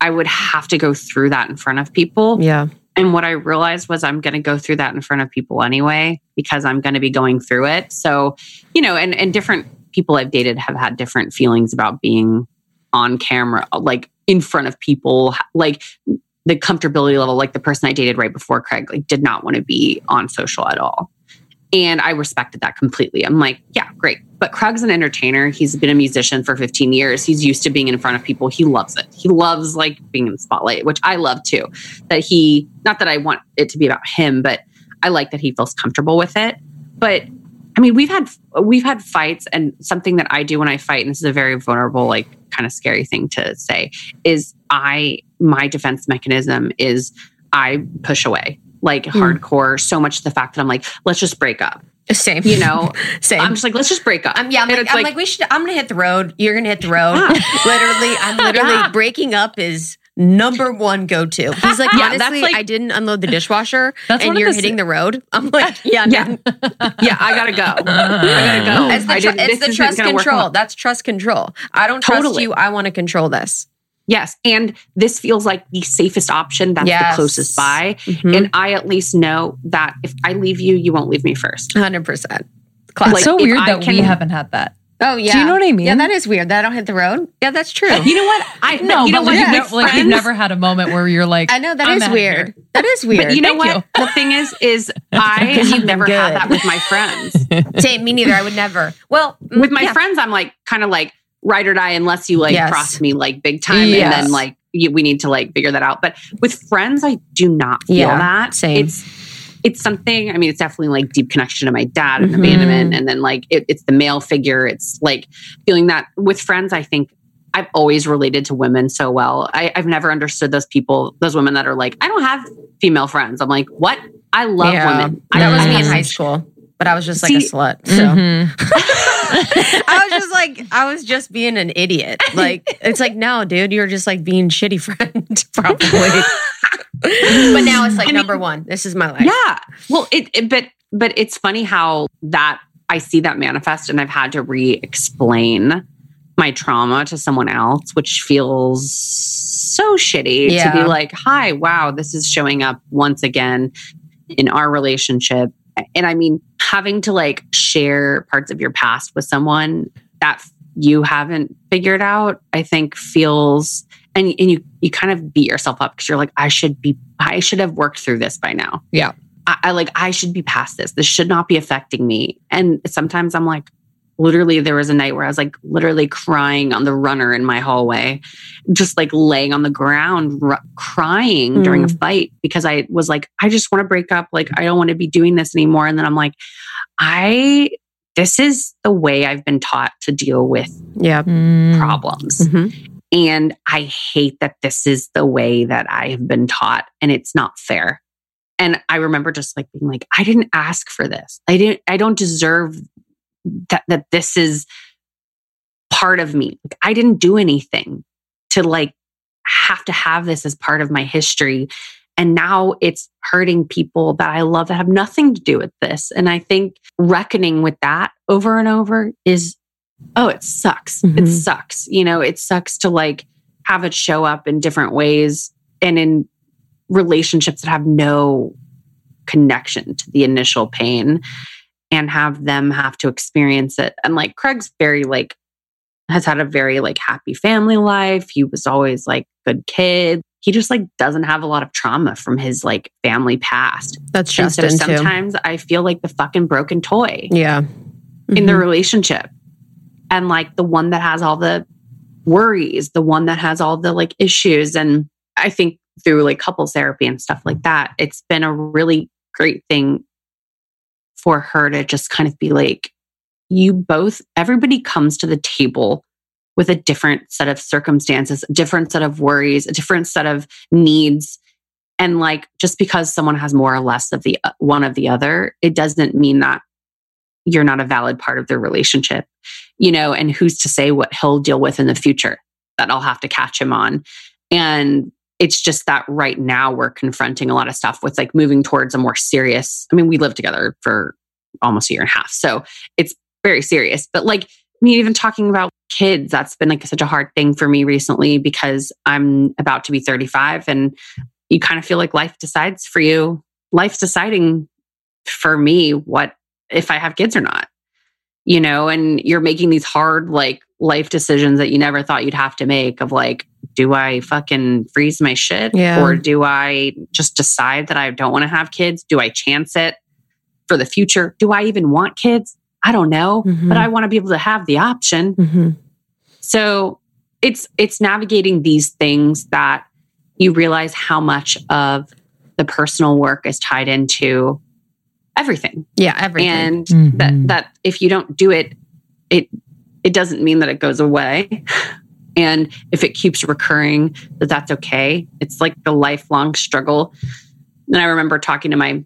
I would have to go through that in front of people. Yeah. And what I realized was I'm going to go through that in front of people anyway because I'm going to be going through it. So, you know, and and different people I've dated have had different feelings about being on camera, like in front of people, like the comfortability level. Like the person I dated right before Craig, like did not want to be on social at all. And I respected that completely. I'm like, yeah, great. But Craig's an entertainer. He's been a musician for 15 years. He's used to being in front of people. He loves it. He loves like being in the spotlight, which I love too. That he, not that I want it to be about him, but I like that he feels comfortable with it. But I mean, we've had we've had fights, and something that I do when I fight, and this is a very vulnerable, like kind of scary thing to say, is I my defense mechanism is I push away like hmm. hardcore so much to the fact that I'm like, let's just break up. Same. You know, Same. I'm just like, let's just break up. I'm, yeah, I'm, like, I'm like, we should. I'm gonna hit the road. You're gonna hit the road. literally, I'm literally Yeah. breaking up is number one go to. He's like, Yeah, honestly, like- I didn't unload the dishwasher, and you're the hitting the road. I'm like, yeah, Yeah. yeah, I gotta go. I gotta go. It's the, tr- didn't- it's the trust control. That's trust control. I don't trust you. I want to control this. Yes, and this feels like the safest option. That's Yes. the closest by, Mhm. and I at least know that if I leave you, you won't leave me first. Hundred percent. it's Classic. so weird I that we haven't had that oh yeah. do you know what i mean Yeah, that is weird. That I don't hit the road. Yeah, that's true. You know what? I no you know but what? like, you've never, like you've never had a moment where you're like I know that I'm is weird. That is weird. But you know Thank what? The thing is, is I you've have been never had that with my friends. Same, me neither. I would never. Well, mm, with my yeah. friends, I'm like kind of like ride or die unless you like Yes. cross me like big time, and then like you, we need to like figure that out. But with friends, I do not feel Yeah, that. same. It's it's something. I mean, it's definitely like deep connection to my dad and Mhm. abandonment, and then like it, it's the male figure. It's like feeling that with friends. I think I've always related to women so well. I, I've never understood those people, those women that are like, I don't have female friends. I'm like, what? I love Yeah. women. That I, was I me in high school, but I was just like a slut. So Mhm. I was just like, I was just being an idiot. Like, it's like, no, dude, you're just like being shitty friend, probably. but now it's like I mean- number one. This is my life. Yeah. Well, it, it but but it's funny how that I see that manifest and I've had to re-explain my trauma to someone else, which feels so shitty Yeah. to be like, hi, wow, this is showing up once again in our relationship. And I mean, having to like share parts of your past with someone that you haven't figured out, I think feels and and you you kind of beat yourself up because you're like, I should be I should have worked through this by now. Yeah. I, I like I should be past this. This should not be affecting me. And sometimes I'm like, literally, there was a night where I was like literally crying on the runner in my hallway, just like laying on the ground, r- crying during a fight because I was like, I just want to break up. Like I don't want to be doing this anymore. And then I'm like, I this is the way I've been taught to deal with Yeah. Mm. problems. Mhm. And I hate that this is the way that I have been taught and it's not fair. And I remember just like being like, I didn't ask for this. I didn't, I don't deserve that, that this is part of me. Like, I didn't do anything to like have to have this as part of my history. And now it's hurting people that I love that have nothing to do with this. And I think reckoning with that over and over is, oh, it sucks. It Mhm. sucks. You know, it sucks to like have it show up in different ways and in relationships that have no connection to the initial pain and have them have to experience it. And like Craig's very like, has had a very like happy family life. He was always like good kid. He just like doesn't have a lot of trauma from his like family past. That's And so Justin too. sometimes I feel like the fucking broken toy Yeah. in the Mhm. relationship. And like the one that has all the worries, the one that has all the like issues. And I think through like couples therapy and stuff like that, it's been a really great thing for her to just kind of be like, you both, everybody comes to the table with a different set of circumstances, a different set of worries, a different set of needs. And like, just because someone has more or less of the uh, one of the other, it doesn't mean that you're not a valid part of their relationship, you know, and who's to say what he'll deal with in the future that I'll have to catch him on. And it's just that right now we're confronting a lot of stuff with like moving towards a more serious. I mean, we lived together for almost a year and a half. So it's very serious. But like, I mean, even talking about kids, that's been like such a hard thing for me recently because I'm about to be 35 and you kind of feel like life decides for you. Life's deciding for me what if I have kids or not, you know, and you're making these hard, like, life decisions that you never thought you'd have to make of like, do I fucking freeze my shit? Yeah. Or do I just decide that I don't want to have kids? Do I chance it for the future? Do I even want kids? I don't know, Mhm. but I want to be able to have the option. Mhm. So it's it's navigating these things that you realize how much of the personal work is tied into everything Yeah. Everything. and Mhm. that that if you don't do it it it doesn't mean that it goes away and if it keeps recurring that that's okay it's like the lifelong struggle and i remember talking to my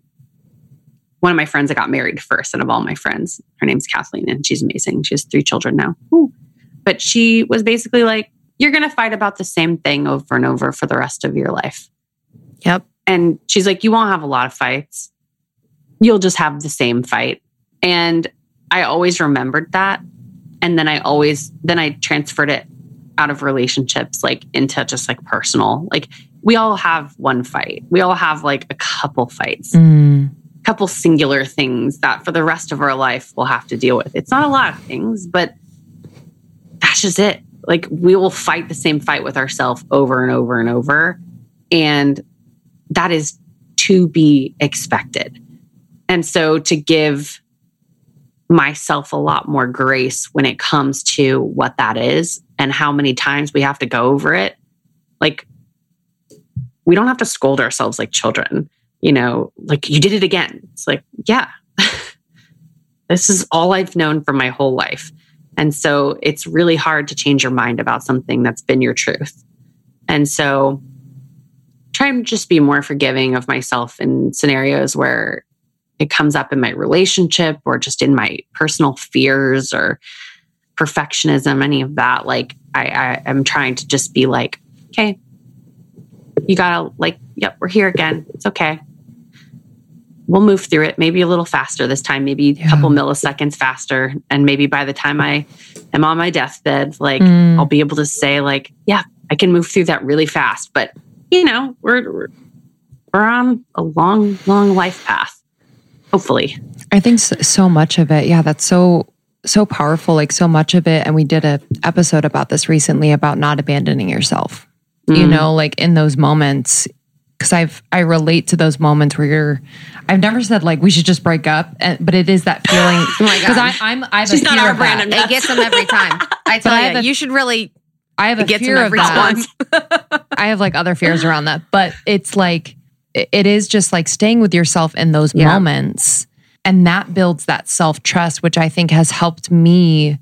one of my friends that got married first and of all my friends her name's kathleen and she's amazing she has three children now Ooh. but she was basically like you're going to fight about the same thing over and over for the rest of your life Yep. and she's like, You won't have a lot of fights. You'll just have the same fight. And I always remembered that. And then I always, then I transferred it out of relationships, like into just like personal. Like we all have one fight. We all have like a couple fights, Mm. a couple singular things that for the rest of our life we'll have to deal with. It's not a lot of things, but that's just it. Like we will fight the same fight with ourselves over and over and over. And that is to be expected. And so to give myself a lot more grace when it comes to what that is and how many times we have to go over it. Like, we don't have to scold ourselves like children, you know, like you did it again. It's like, yeah, this is all I've known for my whole life. And so it's really hard to change your mind about something that's been your truth. And so try and just be more forgiving of myself in scenarios where it comes up in my relationship or just in my personal fears or perfectionism, any of that. Like I, I am trying to just be like, okay, you gotta like, yep, we're here again. It's okay. We'll move through it, maybe a little faster this time, maybe a couple milliseconds faster. And maybe by the time I am on my deathbed, like Mm. I'll be able to say, like, yeah, I can move through that really fast. But you know, we're, we're on a long, long life path. Hopefully. I think so, so much of it, yeah, that's so so powerful. Like so much of it, and we did a episode about this recently about not abandoning yourself. You Mm. know, like in those moments, because I've I relate to those moments where you're. I've never said like we should just break up, and, but it is that feeling. Oh Because God. I'm I have She's a not fear our brand that. It gets them every time. I tell you, have a- you should really. I have a fear of that. I have like other fears around that, but it's like it- is just like staying with yourself in those Yeah. moments, and that builds that self trust, which I think has helped me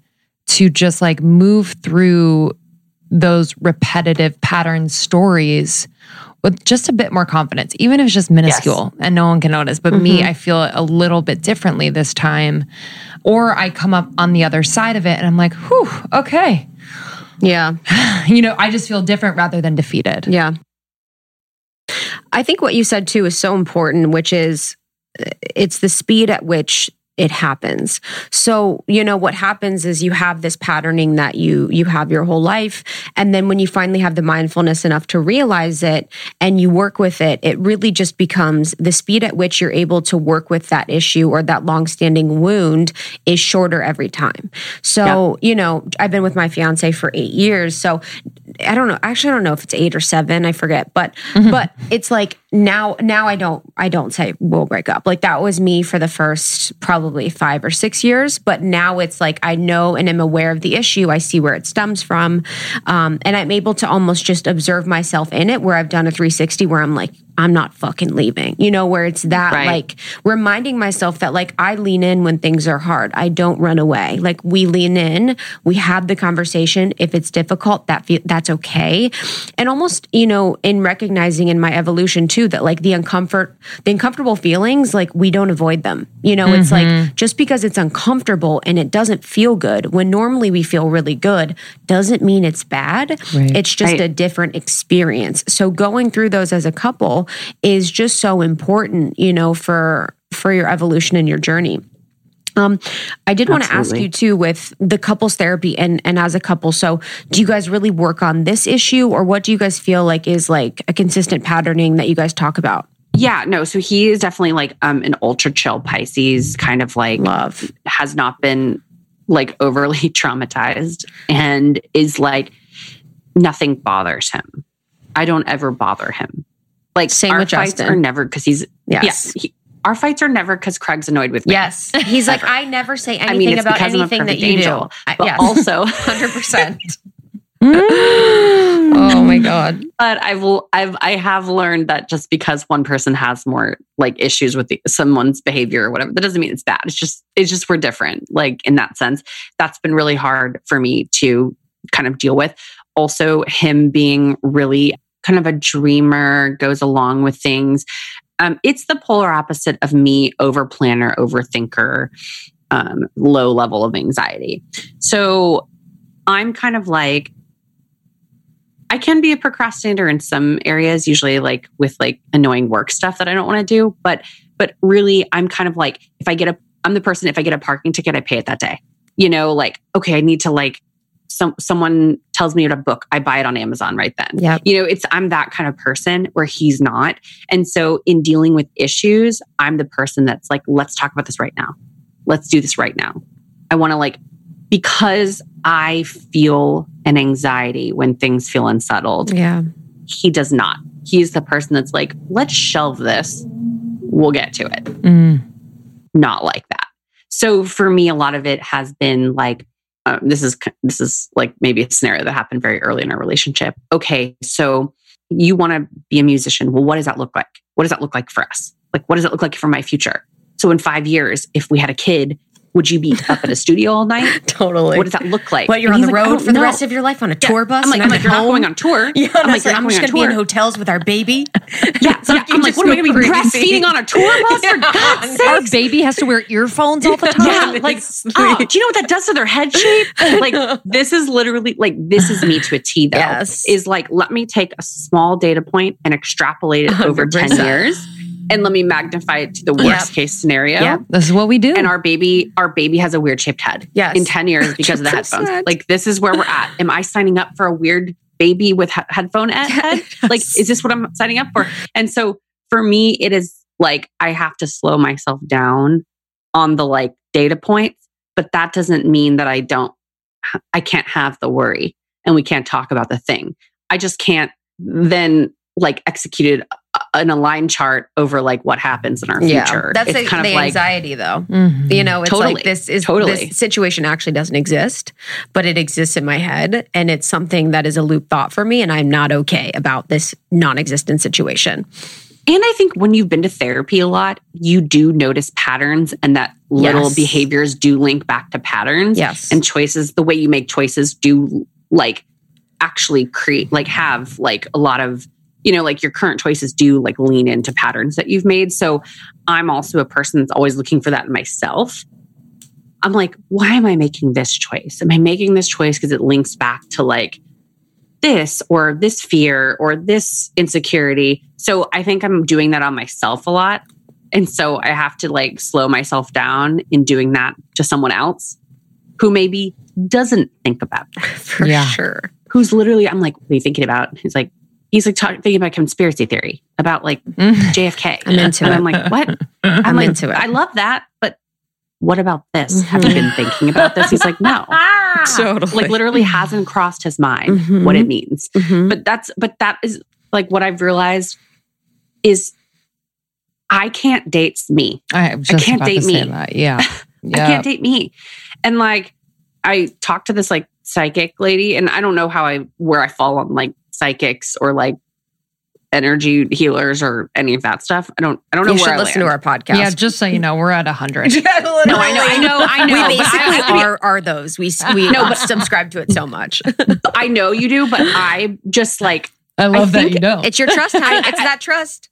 to just like move through those repetitive pattern stories with just a bit more confidence, even if it's just minuscule and no one can notice. But me, mm-hmm. I feel it a little bit differently this time. Or I come up on the other side of it and I'm like, whew, okay. Yeah. You know, I just feel different rather than defeated. Yeah. I think what you said too is so important, which is uh, it's the speed at which it happens. So, you know, what happens is you have this patterning that you you have your whole life and then when you finally have the mindfulness enough to realize it and you work with it, it really just becomes the speed at which you're able to work with that issue or that long-standing wound is shorter every time. So, you know, I've been with my fiance for 8 years. So, I don't know. Actually, I don't know if it's eight or seven. I forget. But Mm-hmm. but it's like now now I don't I don't say we'll break up. Like that was me for the first probably five or six years. But now it's like I know and am aware of the issue. I see where it stems from, um, and I'm able to almost just observe myself in it. Where I've done a 360, where I'm like I'm not fucking leaving. You know, where it's that Right. like reminding myself that like I lean in when things are hard. I don't run away. Like we lean in, we have the conversation. If it's difficult, that fe- that's okay. And almost, you know, in recognizing in my evolution too that like the uncomfort, the uncomfortable feelings, like we don't avoid them. You know, it's like mm-hmm. just because it's uncomfortable and it doesn't feel good when normally we feel really good doesn't mean it's bad. Right. It's just Right. a different experience. So going through those as a couple is just so important, you know, for for your evolution and your journey. Um, I did want to ask you too with the couples therapy and and as a couple. So, do you guys really work on this issue, or what do you guys feel like is like a consistent patterning that you guys talk about? Yeah, no. So he is definitely like um an ultra chill Pisces, kind of like Love, has not been like overly traumatized and is like nothing bothers him. I don't ever bother him. Like Same our with fights Justin. are never because he's yes, yes. he- our fights are never because Craig's annoyed with me. yes. He's like, I never say anything I mean, about because I'm a anything that you angel, do. I- but yes, also, hundred percent. Oh my god. but I've I've I have learned that just because one person has more like issues with the, someone's behavior or whatever, that doesn't mean it's bad. It's just it's just we're different. Like in that sense, that's been really hard for me to kind of deal with. Also, him being really kind of a dreamer, goes along with things. Um, it's the polar opposite of me, over planner, overthinker, um, low level of anxiety. So I'm kind of like I can be a procrastinator in some areas, usually like with like annoying work stuff that I don't want to do. But but really, I'm kind of like if I get a, I'm the person. If I get a parking ticket, I pay it that day. You know, like okay, I need to like some someone tells me to book, I buy it on Amazon right then. Yeah, You know, it's I'm that kind of person where he's not. And so in dealing with issues, I'm the person that's like, let's talk about this right now. Let's do this right now. I want to like because I feel an anxiety when things feel unsettled. Yeah. He does not. He's the person that's like, let's shelve this. We'll get to it. Mm. Not like that. So for me, a lot of it has been like, um, this is this is like maybe a scenario that happened very early in our relationship. Okay, so you want to be a musician. Well, what does that look like? What does that look like for us? Like, what does it look like for my future? So in five years, if we had a kid, would you be up at a studio all night? Totally. What does that look like? What you're And on the like, road for the rest of your life on a Yeah. tour bus? I'm like, I'm like, you're not going on tour. Yeah, I'm like, you're I'm just going gonna be in hotels with our baby. Yeah, so Like, you I'm like, just what am I going to be breastfeeding on a tour bus for God's Our baby has to wear earphones all the time. Yeah, like, oh, do you know what that does to their head shape? Like, this is literally like this is me to a T. Though Yes. is like, let me take a small data point and extrapolate it over ten years, and let me magnify it to the worst case scenario. Yep. This is what we do. And our baby, our baby has a weird shaped head. Yes. in ten years because of the headphones. Like, this is where we're at. Am I signing up for a weird baby with he- headphone e- head? Like, is this what I'm signing up for? And so for me, it is like I have to slow myself down on the like data points, but that doesn't mean that I don't, I can't have the worry and we can't talk about the thing. I just can't then like execute it uh, in a line chart over like what happens in our future. That's it's the, kind the of like, anxiety though. Mhm. You know, it's Totally. like this is Totally. this situation actually doesn't exist, but it exists in my head and it's something that is a loop thought for me and I'm not okay about this non-existent situation. And I think when you've been to therapy a lot, you do notice patterns and that little Yes. behaviors do link back to patterns Yes. and choices. The way you make choices do like actually create, like have like a lot of, you know, like your current choices do like lean into patterns that you've made. So I'm also a person that's always looking for that in myself. I'm like, why am I making this choice? Am I making this choice because it links back to like this or this fear or this insecurity? So I think I'm doing that on myself a lot. And so I have to like slow myself down in doing that to someone else who maybe doesn't think about that. for Yeah. sure. Who's literally, I'm like, what are you thinking about? He's like, he's like talk, thinking about conspiracy theory about like Mhm. JFK. I'm into and it. I'm like, what? I'm, I'm like, into it. I love that, but what about this? Have you been thinking about this? He's like, no. Totally. like literally hasn't crossed his mind Mhm. what it means. Mhm. But that's but that is like what I've realized is I can't date me. I, just can't date me. That. Yeah. I can't date me. And like I talked to this like psychic lady, and I don't know how I where I fall on like psychics or like energy healers or any of that stuff. I don't I don't know You where should I listen to our podcast. Yeah, just so you know, we're at a hundred. No, I know, I know, I know. We basically I- are are those. We we No, but- subscribe to it so much. I know you do, but I just like I love that you know. It's your trust, honey. It's that trust.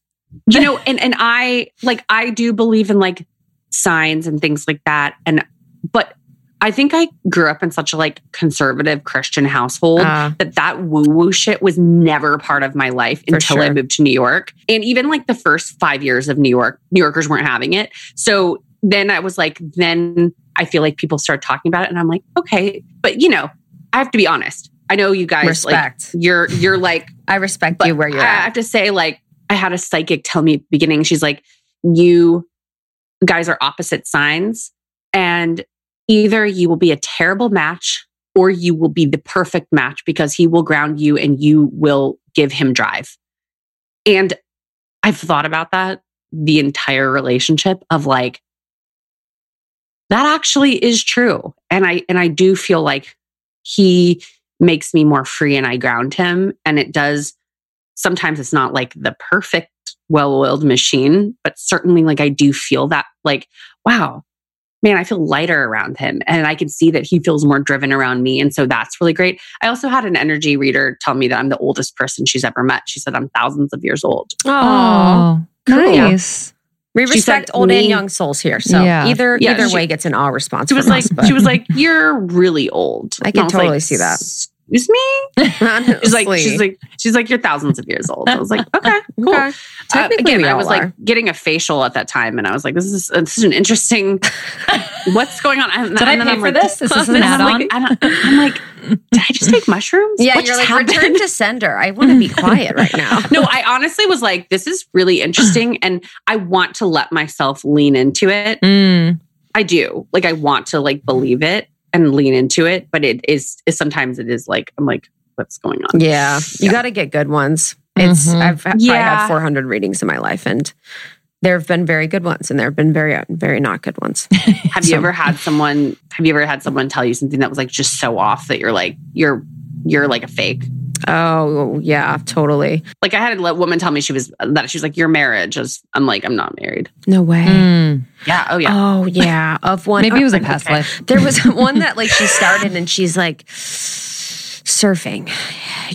you know, and and I like I do believe in like signs and things like that. And but I think I grew up in such a like conservative Christian household Uh, that that woo woo shit was never part of my life until I moved to New York. And even like the first five years of New York, New Yorkers weren't having it. So then I was like, then I feel like people start talking about it, and I'm like, okay, but you know, I have to be honest. I know you guys like respect. you're you're like I respect you where you're I at. have to say, like, I had a psychic tell me at the beginning, she's like, you guys are opposite signs, and either you will be a terrible match or you will be the perfect match because he will ground you and you will give him drive. And I've thought about that the entire relationship of like, that actually is true. And I and I do feel like he makes me more free and I ground him. And it does sometimes it's not like the perfect well-oiled machine, but certainly like I do feel that like, wow, man, I feel lighter around him. And I can see that he feels more driven around me. And so that's really great. I also had an energy reader tell me that I'm the oldest person she's ever met. She said I'm thousands of years old. Oh, cool. nice. we respect said old and young souls here. So Yeah. either Yeah, either she- way gets an all response. She was from like, us, she was like, you're really old. I can was totally like, see that. Excuse me? She's like, she's like, she's like, you're thousands of years old. I was like, okay, cool. Okay. Uh, again, I was are. like getting a facial at that time, and I was like, "This is this is an interesting. what's going on?" And, Did I and then pay I'm for like, this? Is this an and I'm add-on? like, I I'm like, did I just take mushrooms? yeah, What you're like return to sender. I want to be quiet right now. no, I honestly was like, this is really interesting, and I want to let myself lean into it. Mm. I do, like, I want to like believe it and lean into it, but it is, is sometimes it is like, I'm like, what's going on? Yeah, you Yeah. got to get good ones. It's Mhm. I've probably Yeah. had 400 readings in my life, and there have been very good ones, and there have been very very not good ones. Have you ever had someone? Have you ever had someone tell you something that was like just so off that you're like you're you're like a fake? Oh yeah, totally. Like I had a woman tell me she was that she was like your marriage is. I'm like I'm not married. No way. Mm. Yeah. Oh yeah. Oh yeah, of one. Maybe it was a past okay. life. There was one that like she started and she's like surfing.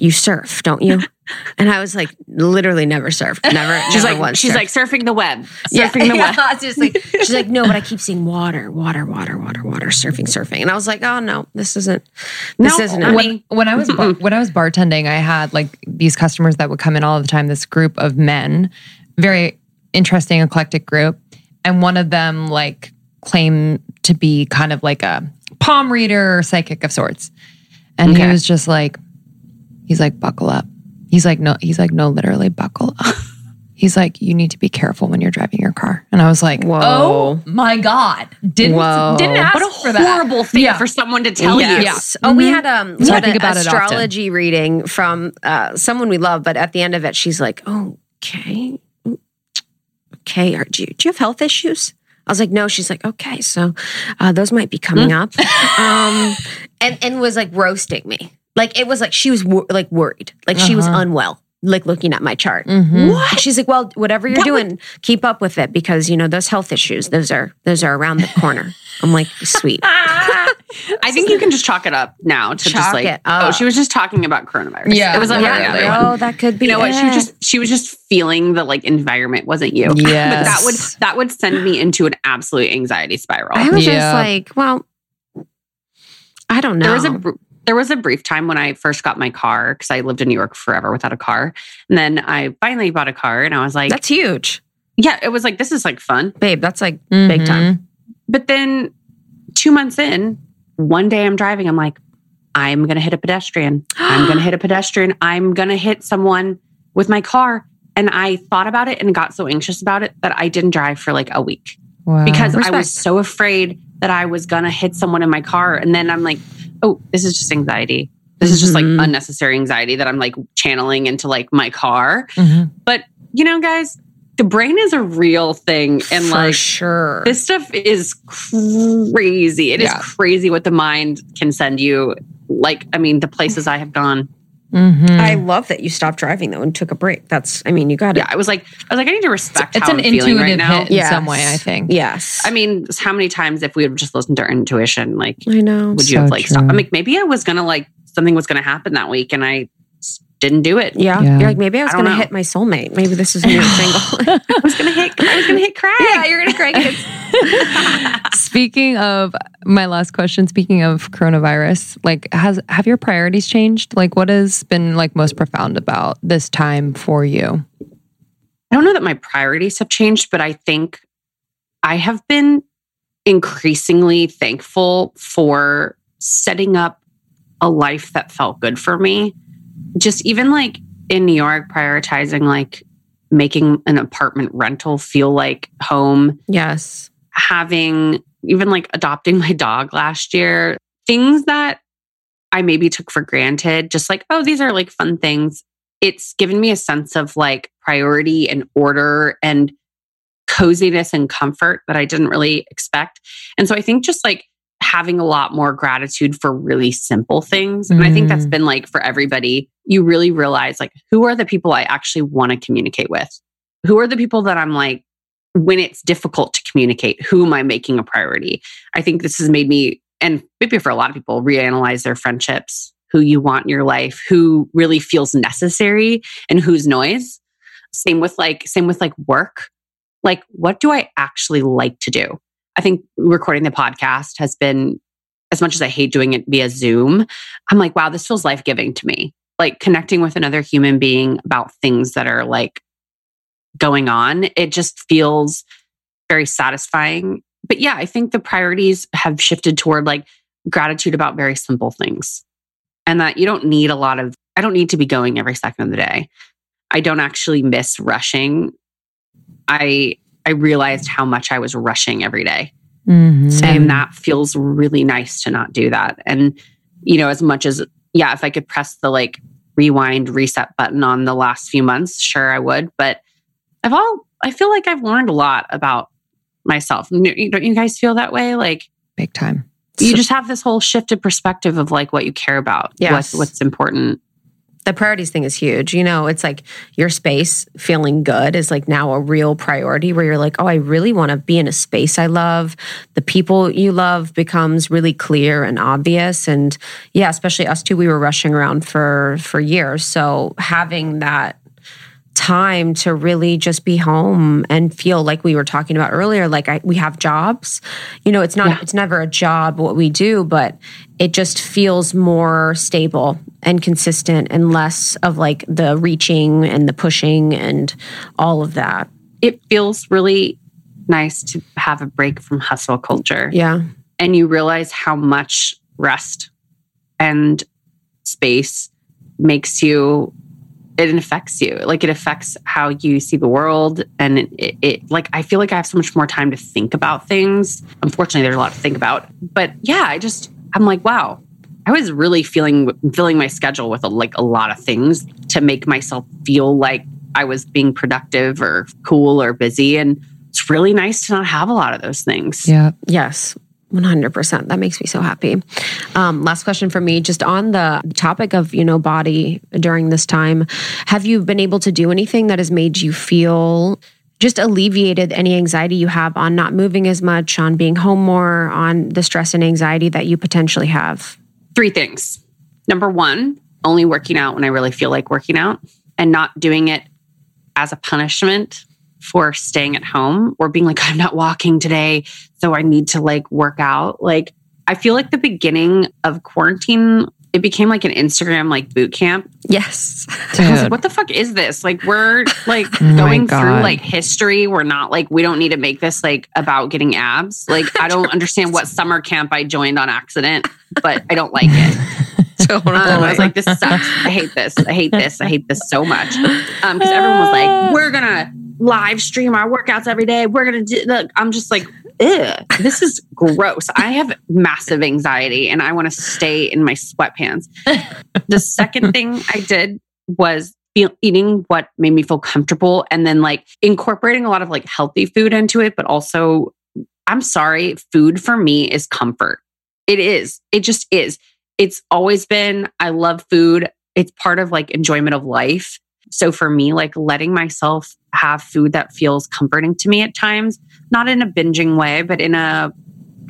You surf, don't you? And I was like, literally never surfed. Never. she's never like once she's surfed. like surfing the web. Yeah, Surfing the web. yeah, it's just like she's like, no, but I keep seeing water, water, water, water, water, surfing, surfing, and I was like, oh no, this isn't, this No, isn't I mean- when, when I was bar- when I was bartending, I had like these customers that would come in all the time. This group of men, very interesting, eclectic group, and one of them like claimed to be kind of like a palm reader or psychic of sorts, and he was just like, he's like, buckle up. He's like, no, he's like, no, literally, buckle up. He's like, you need to be careful when you're driving your car. And I was like, Whoa. oh my god, didn't Whoa. didn't ask What a for that. horrible thing Yeah. for someone to tell you. Yes. Oh, we Mhm. had um we So had think an about it astrology reading from uh, someone we love, but at the end of it, she's like, "Oh, okay, okay. Are, do you do you have health issues?" I was like, "No." She's like, "Okay, so uh, those might be coming Mm. up," um, and and was like roasting me. Like it was like she was wor- like worried, like she was Uh-huh. unwell. Like looking at my chart. What? She's like, well, whatever you're doing, keep up with it because you know those health issues. Those are those are around the corner. I'm like, sweet. I think you can just chalk it up now to Chalk just like oh she was just talking about coronavirus. Yeah. It was like Yeah, yeah, other yeah. one. Oh, that could be. You know what? She was just she was just feeling the like environment wasn't you. Yeah, But that would that would send me into an absolute anxiety spiral. I was Yeah. just like, well, I don't know. There was a br- there was a brief time when I first got my car because I lived in New York forever without a car, and then I finally bought a car, and I was like, that's huge, yeah, it was like this is like fun. babe. That's like big mm-hmm. time. But then two months in, one day I'm driving, I'm like, I'm gonna hit a pedestrian. I'm gonna hit a pedestrian. I'm gonna hit someone with my car. And I thought about it and got so anxious about it that I didn't drive for like a week Wow. because I was so afraid that I was gonna hit someone in my car. And then I'm like, oh, this is just anxiety. This is just like Mhm. unnecessary anxiety that I'm like channeling into like my car. Mhm. But you know, guys, the brain is a real thing. And For like sure. this stuff is crazy. It is Yeah. crazy what the mind can send you. Like, I mean, the places I have gone. Mhm. I love that you stopped driving though and took a break. That's, I mean, you got it. Yeah, I was like, I was like, I need to respect it's how an I'm feeling right now. hit in Yes. some way, I think. Yes. I mean, how many times if we had just listened to our intuition, like, I know. would you So have like stopped? I'm like, maybe I was gonna like something was gonna happen that week, and I s- didn't do it. Yeah. Yeah. You're like, maybe I was I going to know. hit my soulmate. Maybe this is a new single. I was gonna hit. I was gonna hit Craig. yeah, you're going to crank it. speaking of my last question, speaking of coronavirus, like has have your priorities changed? Like what has been like most profound about this time for you? I don't know that my priorities have changed, but I think I have been increasingly thankful for setting up a life that felt good for me. Just even like in New York, prioritizing like making an apartment rental feel like home, yes. having even like adopting my dog last year, things that I maybe took for granted, just like, oh, these are like fun things. It's given me a sense of like priority and order and coziness and comfort that I didn't really expect. And so I think just like having a lot more gratitude for really simple things. And I think that's mm. been like for everybody, you really realize like who are the people I actually want to communicate with? Who are the people that I'm like, when it's difficult to communicate, who am I making a priority? I think this has made me, and maybe for a lot of people, reanalyze their friendships, who you want in your life, who really feels necessary and who's noise. Same with like, same with like work. Like, what do I actually like to do? I think recording the podcast has been, as much as I hate doing it via Zoom, I'm like, wow, this feels life giving to me. Like connecting with another human being about things that are like going on, it just feels very satisfying. But yeah, I think the priorities have shifted toward like gratitude about very simple things and that you don't need a lot of, I don't need to be going every second of the day. I don't actually miss rushing. I, I realized how much I was rushing every day. Mm-hmm. And that feels really nice to not do that. And, you know, as much as, yeah, if I could press the like rewind reset button on the last few months, sure, I would. But I've all, I feel like I've learned a lot about myself. Don't you guys feel that way? Like, big time. you just have this whole shifted perspective of like what you care about, Yes. what, what's important. The priorities thing is huge. You know, it's like your space feeling good is like now a real priority where you're like, oh, I really want to be in a space I love. The people you love becomes really clear and obvious. And yeah, especially us two, we were rushing around for for years. So having that time to really just be home and feel like we were talking about earlier like I, we have jobs you know it's not Yeah. it's never a job what we do but it just feels more stable and consistent and less of like the reaching and the pushing and all of that It feels really nice to have a break from hustle culture. yeah and you realize how much rest and space makes you it affects you. Like it affects how you see the world. And it, it, it like i feel like i have so much more time to think about things. Unfortunately there's a lot to think about. But yeah i just i'm like wow. I was really feeling filling my schedule with a, like a lot of things to make myself feel like i was being productive or cool or busy. And it's really nice to not have a lot of those things. Yeah. Yes. 100%. That makes me so happy. Um, last question for me, just on the topic of, you know, body during this time, have you been able to do anything that has made you feel just alleviated any anxiety you have on not moving as much, on being home more, on the stress and anxiety that you potentially have? three things. Number one, only working out when I really feel like working out and not doing it as a punishment for staying at home or being like, I'm not walking today, so I need to like work out. Like, I feel like the beginning of quarantine, it became like an Instagram like boot camp. Yes. I was like, what the fuck is this? Like, we're like Oh my going through like history. We're not like, we don't need to make this like about getting abs. Like, I don't understand what summer camp I joined on accident, but I don't like it. Um, I was like, this sucks. I hate this. I hate this. I hate this so much. Um, because everyone was like, we're gonna live stream our workouts every day. We're gonna do. Look, I'm just like, ugh, this is gross. I have massive anxiety and I want to stay in my sweatpants. the second thing I did was eating what made me feel comfortable and then like incorporating a lot of like healthy food into it, but also, I'm sorry, food for me is comfort. It is. It just is. It's always been, I love food. It's part of like enjoyment of life. So for me, like letting myself have food that feels comforting to me at times, not in a binging way, but in a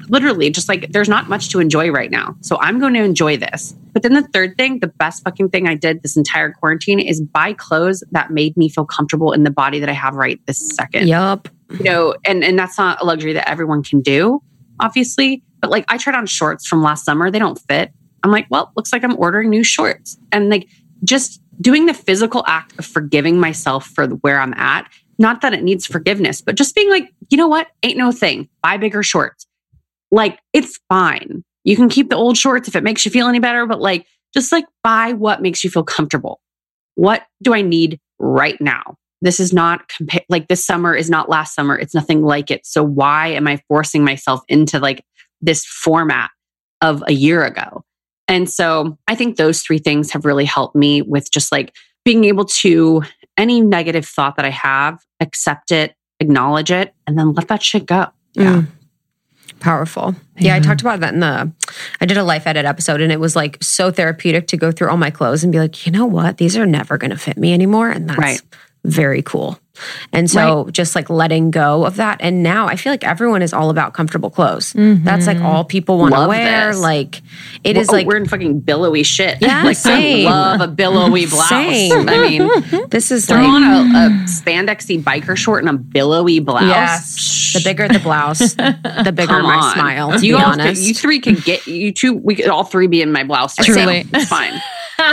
literally just like there's not much to enjoy right now. So I'm going to enjoy this. But then the third thing, the best fucking thing I did this entire quarantine is buy clothes that made me feel comfortable in the body that I have right this second. Yup. You know, and and that's not a luxury that everyone can do, obviously. But like I tried on shorts from last summer, they don't fit. I'm like, well, looks like I'm ordering new shorts. And like just doing the physical act of forgiving myself for where I'm at. Not that it needs forgiveness, but just being like, you know what? Ain't no thing. Buy bigger shorts. Like, it's fine. You can keep the old shorts if it makes you feel any better, but like, just like buy what makes you feel comfortable. What do I need right now? This is not compa- like this summer is not last summer. It's nothing like it. So why am I forcing myself into like this format of a year ago? And so I think those three things have really helped me with just like being able to any negative thought that I have, accept it, acknowledge it, and then let that shit go. Yeah. Mm. Powerful. Yeah, I talked about that in the I did a life edit episode and it was like so therapeutic to go through all my clothes and be like, you know what? These are never gonna fit me anymore. And that's Right. Very cool. And so just like letting go of that. And now I feel like everyone is all about comfortable clothes. Mm-hmm. That's like all people want to wear. this. Like it is oh, like we're in fucking billowy shit. Yeah, like same. I love a billowy blouse. Same. I mean, this is throw like on a, a spandexy biker short and a billowy blouse. yes. The bigger the blouse, the bigger Come my on. smile. To you be all, honest. you three could get you two. We could all three be in my blouse. right Truly. now. it's fine.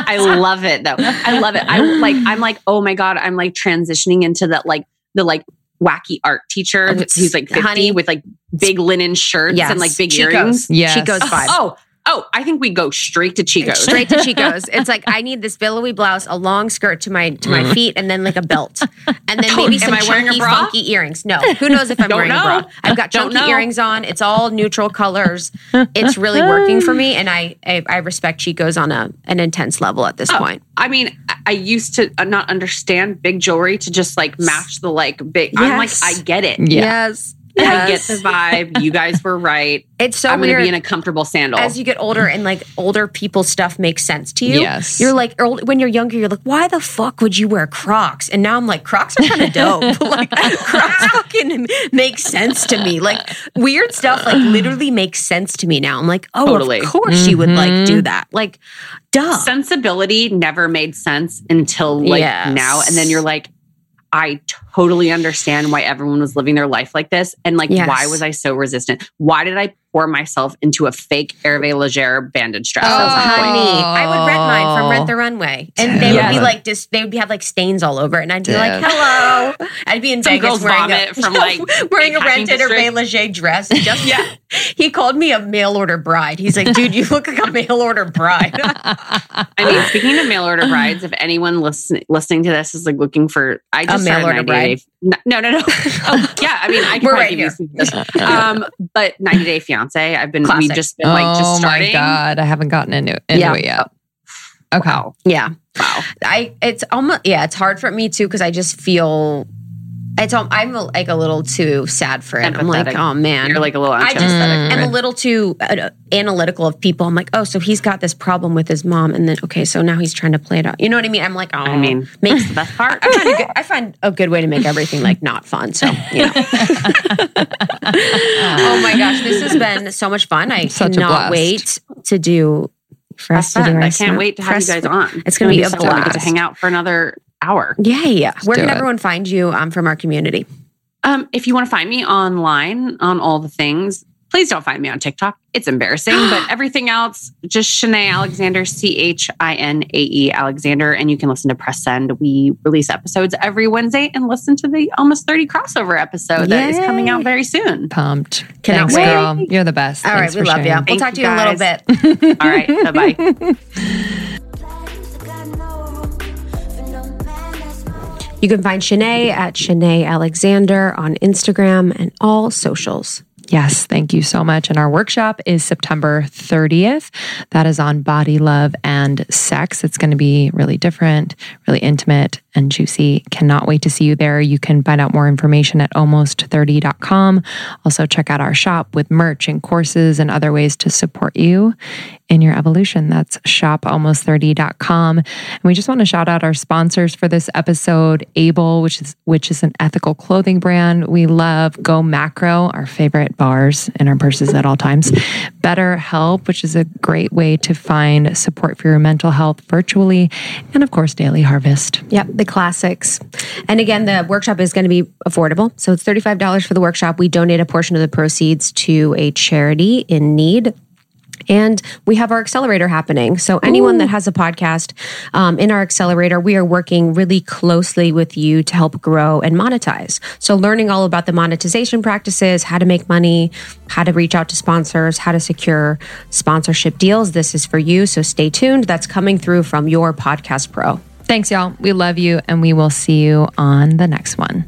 I love it though. I love it. I like. I'm like, oh my god. I'm like transitioning into that like the like wacky art teacher Oh, who's like 50 honey. with like big linen shirts Yes. and like big Chico's. earrings. Yes. Chico's vibe. Oh, oh, I think we go straight to Chico's. Straight to Chico's. It's like I need this billowy blouse, a long skirt to my to my feet, and then like a belt, and then maybe am some I wearing a chunky, bra? funky earrings. No, who knows if I'm Don't wearing a know. bra? I've got chunky earrings on. It's all neutral colors. It's really working for me, and I I, I respect Chico's on a an intense level at this Oh, point. I mean, I- I used to uh, not understand big jewelry to just like match the like big. I'm like, Yes. I get it. Yeah. Yes. I get Yes. the vibe. You guys were right. It's so I'm going to be in a comfortable sandal. as you get older and like older people stuff makes sense to you. Yes. You're like old, when you're younger, you're like, why the fuck would you wear Crocs? And now I'm like, Crocs are kind of dope. like Crocs fucking make sense to me. Like weird stuff like literally makes sense to me now. I'm like, oh, Totally. of course you would like do mm-hmm. that. Like, duh. Sensibility never made sense until like Yes. now. And then you're like, I totally understand why everyone was living their life like this. And like, Yes. why was I so resistant? Why did I pour myself into a fake Hervé Leger bandage dress? Oh, That was the point. honey, I would rent mine from Rent the Runway, and they would be like, just they would be, have like stains all over it, and I'd be like, "Hello." I'd be in Some Vegas wearing a, from, like, wearing a rented. Hervé Leger dress. Just Yeah. he called me a mail order bride. He's like, "Dude, you look like a mail order bride." I mean, speaking of mail order brides, if anyone listen, listening to this is like looking for, I just mail order 90 bride? Day, no, no, no. oh, yeah, I mean, I can We're right give you here. some. Um, but 90 Day Fiance, I've been, Classic. we've just been like just starting. oh my god, I haven't gotten into, into Yeah. it yet. Okay. Wow. yeah, Wow. I it's almost yeah, it's hard for me too because I just feel it's al- I'm like a little too sad for it. I'm like, oh man, You're like a little I just anti-aesthetic. am a little too uh, analytical of people. I'm like, oh, so he's got this problem with his mom, and then okay, so now he's trying to play it out. You know what I mean? I'm like, oh, I mean, makes the best part. I find, a good, I find a good way to make everything like not fun. So you know. oh my gosh, this has been so much fun. I Such cannot wait to do. For us to do I can't wait to have you guys on. It's gonna be a so fun. We get to hang out for another hour. Yay! Where can it. everyone find you um, from our community? Um, if you want to find me online on all the things, please don't find me on TikTok. It's embarrassing, but everything else, just Chinae Alexander, C H I N A E Alexander. And you can listen to Press Send. We release episodes every Wednesday and listen to the almost 30 crossover episode that is coming out very soon. Pumped. Cannot Thanks, wait. girl. You're the best. All right, Thanks we for love you. sharing. We'll Thank talk to you, you in a little bit. All right. Bye bye. You can find Chinae at Chinae Alexander on Instagram and all socials. Yes, thank you so much. And our workshop is September 30th. That is on body love and sex. It's going to be really different, really intimate and juicy. Cannot wait to see you there. You can find out more information at almost30.com. Also, check out our shop with merch and courses and other ways to support you in your evolution. That's shopalmost30.com. And we just want to shout out our sponsors for this episode, Able, which is which is an ethical clothing brand we love, Go Macro, our favorite bars in our purses at all times, Better Help, which is a great way to find support for your mental health virtually, and of course, Daily Harvest. Yep, the classics. And again, the workshop is going to be affordable. So it's $35 for the workshop. We donate a portion of the proceeds to a charity in need. And we have our accelerator happening. So, anyone Ooh. that has a podcast um, in our accelerator, we are working really closely with you to help grow and monetize. So, learning all about the monetization practices, how to make money, how to reach out to sponsors, how to secure sponsorship deals. This is for you. So, stay tuned. That's coming through from your podcast pro. Thanks, y'all. We love you, and we will see you on the next one.